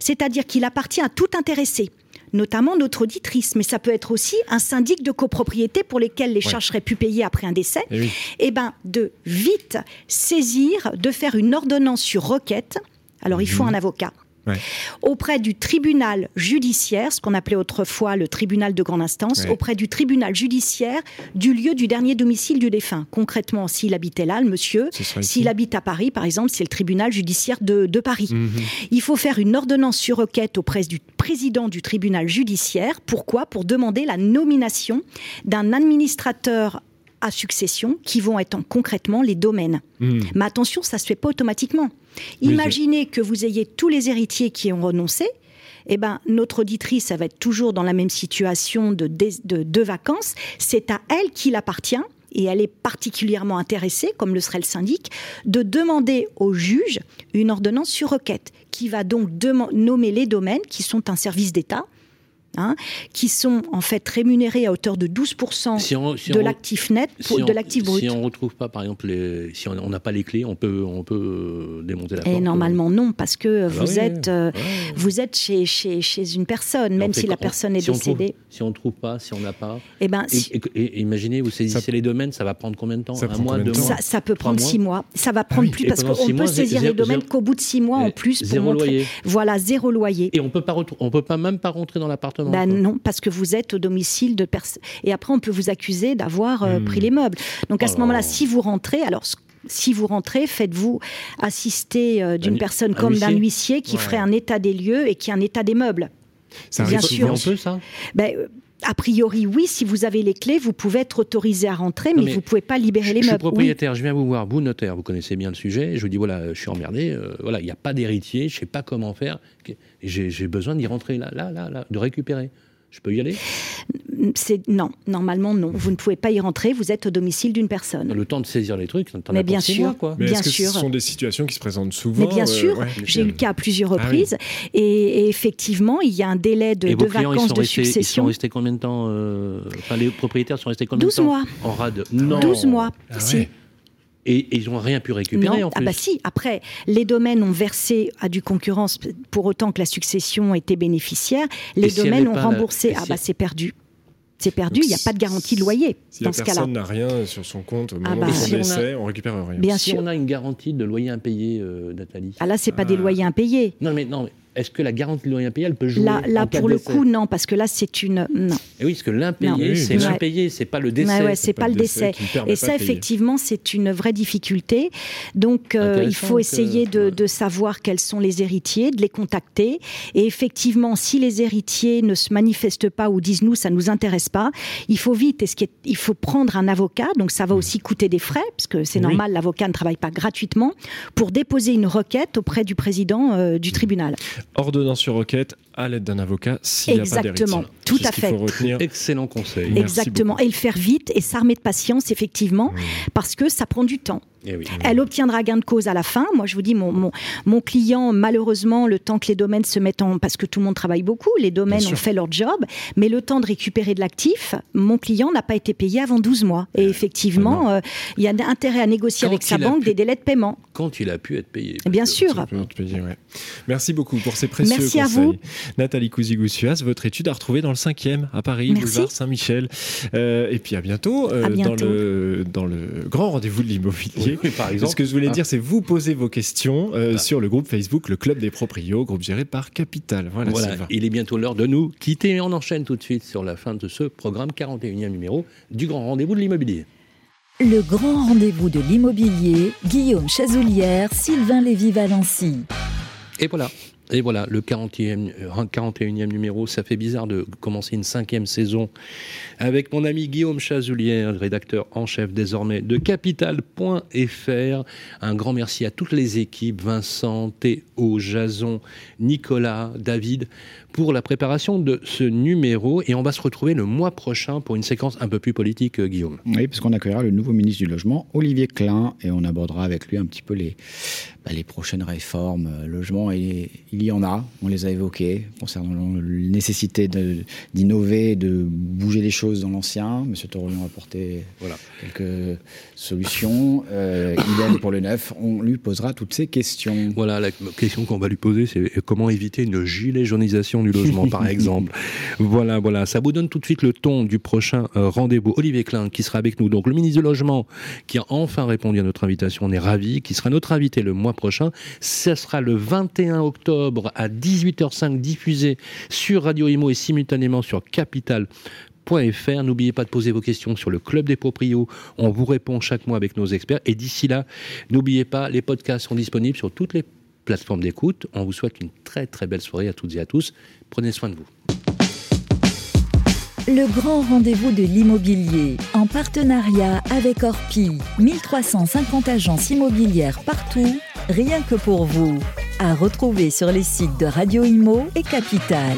c'est-à-dire qu'il appartient à tout intéressé notamment notre auditrice, mais ça peut être aussi un syndic de copropriété pour lesquels les charges seraient pu payer après un décès, et, eh eh ben, de vite saisir, de faire une ordonnance sur requête. Alors, il faut hmm. un avocat auprès du tribunal judiciaire, ce qu'on appelait autrefois le tribunal de grande instance, auprès du tribunal judiciaire du lieu du dernier domicile du défunt. Concrètement, s'il habitait là, le monsieur, s'il habite à Paris, par exemple, c'est le tribunal judiciaire de, Paris. Mhm. Il faut faire une ordonnance sur requête auprès du président du tribunal judiciaire. Pourquoi? Pour demander la nomination d'un administrateur à succession qui vont être concrètement les domaines. Mhm. Mais attention, ça ne se fait pas automatiquement. Imaginez que vous ayez tous les héritiers qui ont renoncé. Eh ben, notre auditrice, ça va être toujours dans la même situation de, de, vacances. C'est à elle qu'il appartient et elle est particulièrement intéressée, comme le serait le syndic, de demander au juge une ordonnance sur requête, qui va donc nommer les domaines qui sont un service d'État, Hein, qui sont en fait rémunérés à hauteur de 12% de l'actif net, de l'actif brut. Si on ne retrouve pas, par exemple, les, si on n'a pas les clés, on peut, on peut euh, démonter la porte. Et normalement non, parce que ah bah vous, êtes, euh, vous êtes chez, chez, chez une personne, même si la personne est décédée. si on ne trouve pas, si on n'a pas. Eh ben, et, imaginez, vous saisissez les domaines, ça va prendre combien de temps? Un mois, deux mois? Ça, peut prendre six mois. Ça va prendre ah plus parce qu'on peut saisir les domaines qu'au bout de six mois en plus. Zéro loyer. Voilà, zéro loyer. Et on peut pas, on peut pas même pas rentrer dans Ben non, parce que vous êtes au domicile de personnes. Et après, on peut vous accuser d'avoir euh, pris hmm. les meubles. Donc à ce moment-là, si vous rentrez, alors si vous rentrez, faites-vous assister euh, d'une personne comme d'un huissier qui ferait un état des lieux et qui a un état des meubles. Ça Bien sûr. un peu ça? Ben, euh, a priori, oui, si vous avez les clés, vous pouvez être autorisé à rentrer, mais, vous ne pouvez pas libérer les meubles. Je suis propriétaire, je viens vous voir, vous notaire, vous connaissez bien le sujet. Je vous dis voilà, je suis emmerdé, voilà, il n'y a pas d'héritier, je ne sais pas comment faire. J'ai besoin d'y rentrer là, là, là, là, de récupérer. Je peux y aller? Non, normalement non. Vous ne pouvez pas y rentrer, vous êtes au domicile d'une personne. Le temps de saisir les trucs, t'en Mais bien sûr, quoi. Mais bien que sûr. ce sont des situations qui se présentent souvent Mais bien euh, sûr, j'ai eu le cas à plusieurs ah reprises. et, effectivement, il y a un délai de, de vacances de succession. Ils sont restés combien de temps euh, Enfin, les propriétaires sont restés combien de temps 12 mois. En rade? Non 12 mois. Ah si. Et, ils n'ont rien pu récupérer en plus. Ah bah si, après, les domaines ont versé à du concurrence pour autant que la succession était bénéficiaire. Les domaines ont remboursé. Ah bah c'est perdu c'est perdu, il n'y a pas de garantie de loyer si dans ce cas-là. personne n'a rien sur son compte au ah bah, où on essaie, on, récupère rien. Bien si sûr. on a une garantie de loyer impayé, euh, Nathalie. Ah là, c'est pas des ah. loyers impayés. Non, mais non, est-ce que la garantie de loyer elle peut jouer Là, là pour le coup, non, parce que là, c'est une. Non. Et oui, parce que l'impayé, c'est l'impayé, c'est pas le décès. Ouais, c'est pas, le décès. Et ça, effectivement, c'est une vraie difficulté. Donc, euh, il faut essayer de, de, savoir quels sont les héritiers, de les contacter. Et effectivement, si les héritiers ne se manifestent pas ou disent nous, ça nous intéresse pas, il faut vite. Et ce qui est, il faut prendre un avocat. Donc, ça va mmh. aussi coûter des frais, parce que c'est normal, l'avocat ne travaille pas gratuitement, pour déposer une requête auprès du président euh, du tribunal ordonnance sur requête à l'aide d'un avocat s'il n'y a pas Exactement, tout à fait. Excellent conseil. Exactement, et le faire vite et s'armer de patience, effectivement, parce que ça prend du temps. Eh Elle obtiendra gain de cause à la fin. Moi, je vous dis, mon, mon, mon, client, malheureusement, le temps que les domaines se mettent en... Parce que tout le monde travaille beaucoup, les domaines ont fait leur job, mais le temps de récupérer de l'actif, mon client n'a pas été payé avant 12 mois. Et effectivement, euh, il y a intérêt à négocier avec sa banque des délais de paiement. Quand il a pu être payé. Bien sûr. Merci beaucoup pour ces précieux Merci conseils. À vous. Nathalie Cousigoussias, votre étude à retrouver dans le 5e à Paris, boulevard Saint-Michel. Euh, et puis à bientôt, euh, Dans, le, dans le grand rendez-vous de l'immobilier. par exemple. Ce que je voulais ah. dire, c'est vous poser vos questions euh, ah. sur le groupe Facebook, le Club des Proprios, groupe géré par Capital. Voilà, il est bientôt l'heure de nous quitter et on enchaîne tout de suite sur la fin de ce programme 41e numéro du grand rendez-vous de l'immobilier. Le grand rendez-vous de l'immobilier, Guillaume Chazoulière, Sylvain Lévy-Valency. Et voilà, et voilà, le 40e, 41e euh, numéro, ça fait bizarre de commencer une cinquième saison avec mon ami Guillaume Chazoulière, rédacteur en chef désormais de Capital.fr. Un grand merci à toutes les équipes, Vincent, Théo, Jason, Nicolas, David, pour la préparation de ce numéro. Et on va se retrouver le mois prochain pour une séquence un peu plus politique, euh, Guillaume. Oui, puisqu'on accueillera le nouveau ministre du Logement, Olivier Klein, et on abordera avec lui un petit peu les, bah, les prochaines réformes. Euh, logement, il, il y en a, on les a évoquées, concernant la nécessité d'innover, de, bouger les choses dans l'ancien. Monsieur Torolion a apporté voilà, quelques solutions. Euh, idem pour le neuf, on lui posera toutes ces questions. Voilà, la question qu'on va lui poser, c'est comment éviter une gilet jaunisation du logement, par exemple. Voilà, voilà, ça vous donne tout de suite le ton du prochain euh, rendez-vous. Olivier Klein, qui sera avec nous, donc le ministre du Logement, qui a enfin répondu à notre invitation, on est ravis, qui sera notre invité le mois prochain. Ce sera le 21 octobre à 18h05 diffusé sur Radio Imo et simultanément sur capital.fr. N'oubliez pas de poser vos questions sur le Club des Proprios. On vous répond chaque mois avec nos experts. Et d'ici là, n'oubliez pas, les podcasts sont disponibles sur toutes les plateformes d'écoute. On vous souhaite une très très belle soirée à toutes et à tous. Prenez soin de vous. Le grand rendez-vous de l'immobilier, en partenariat avec Orpi, 1350 agences immobilières partout, rien que pour vous. À retrouver sur les sites de Radio Imo et Capital.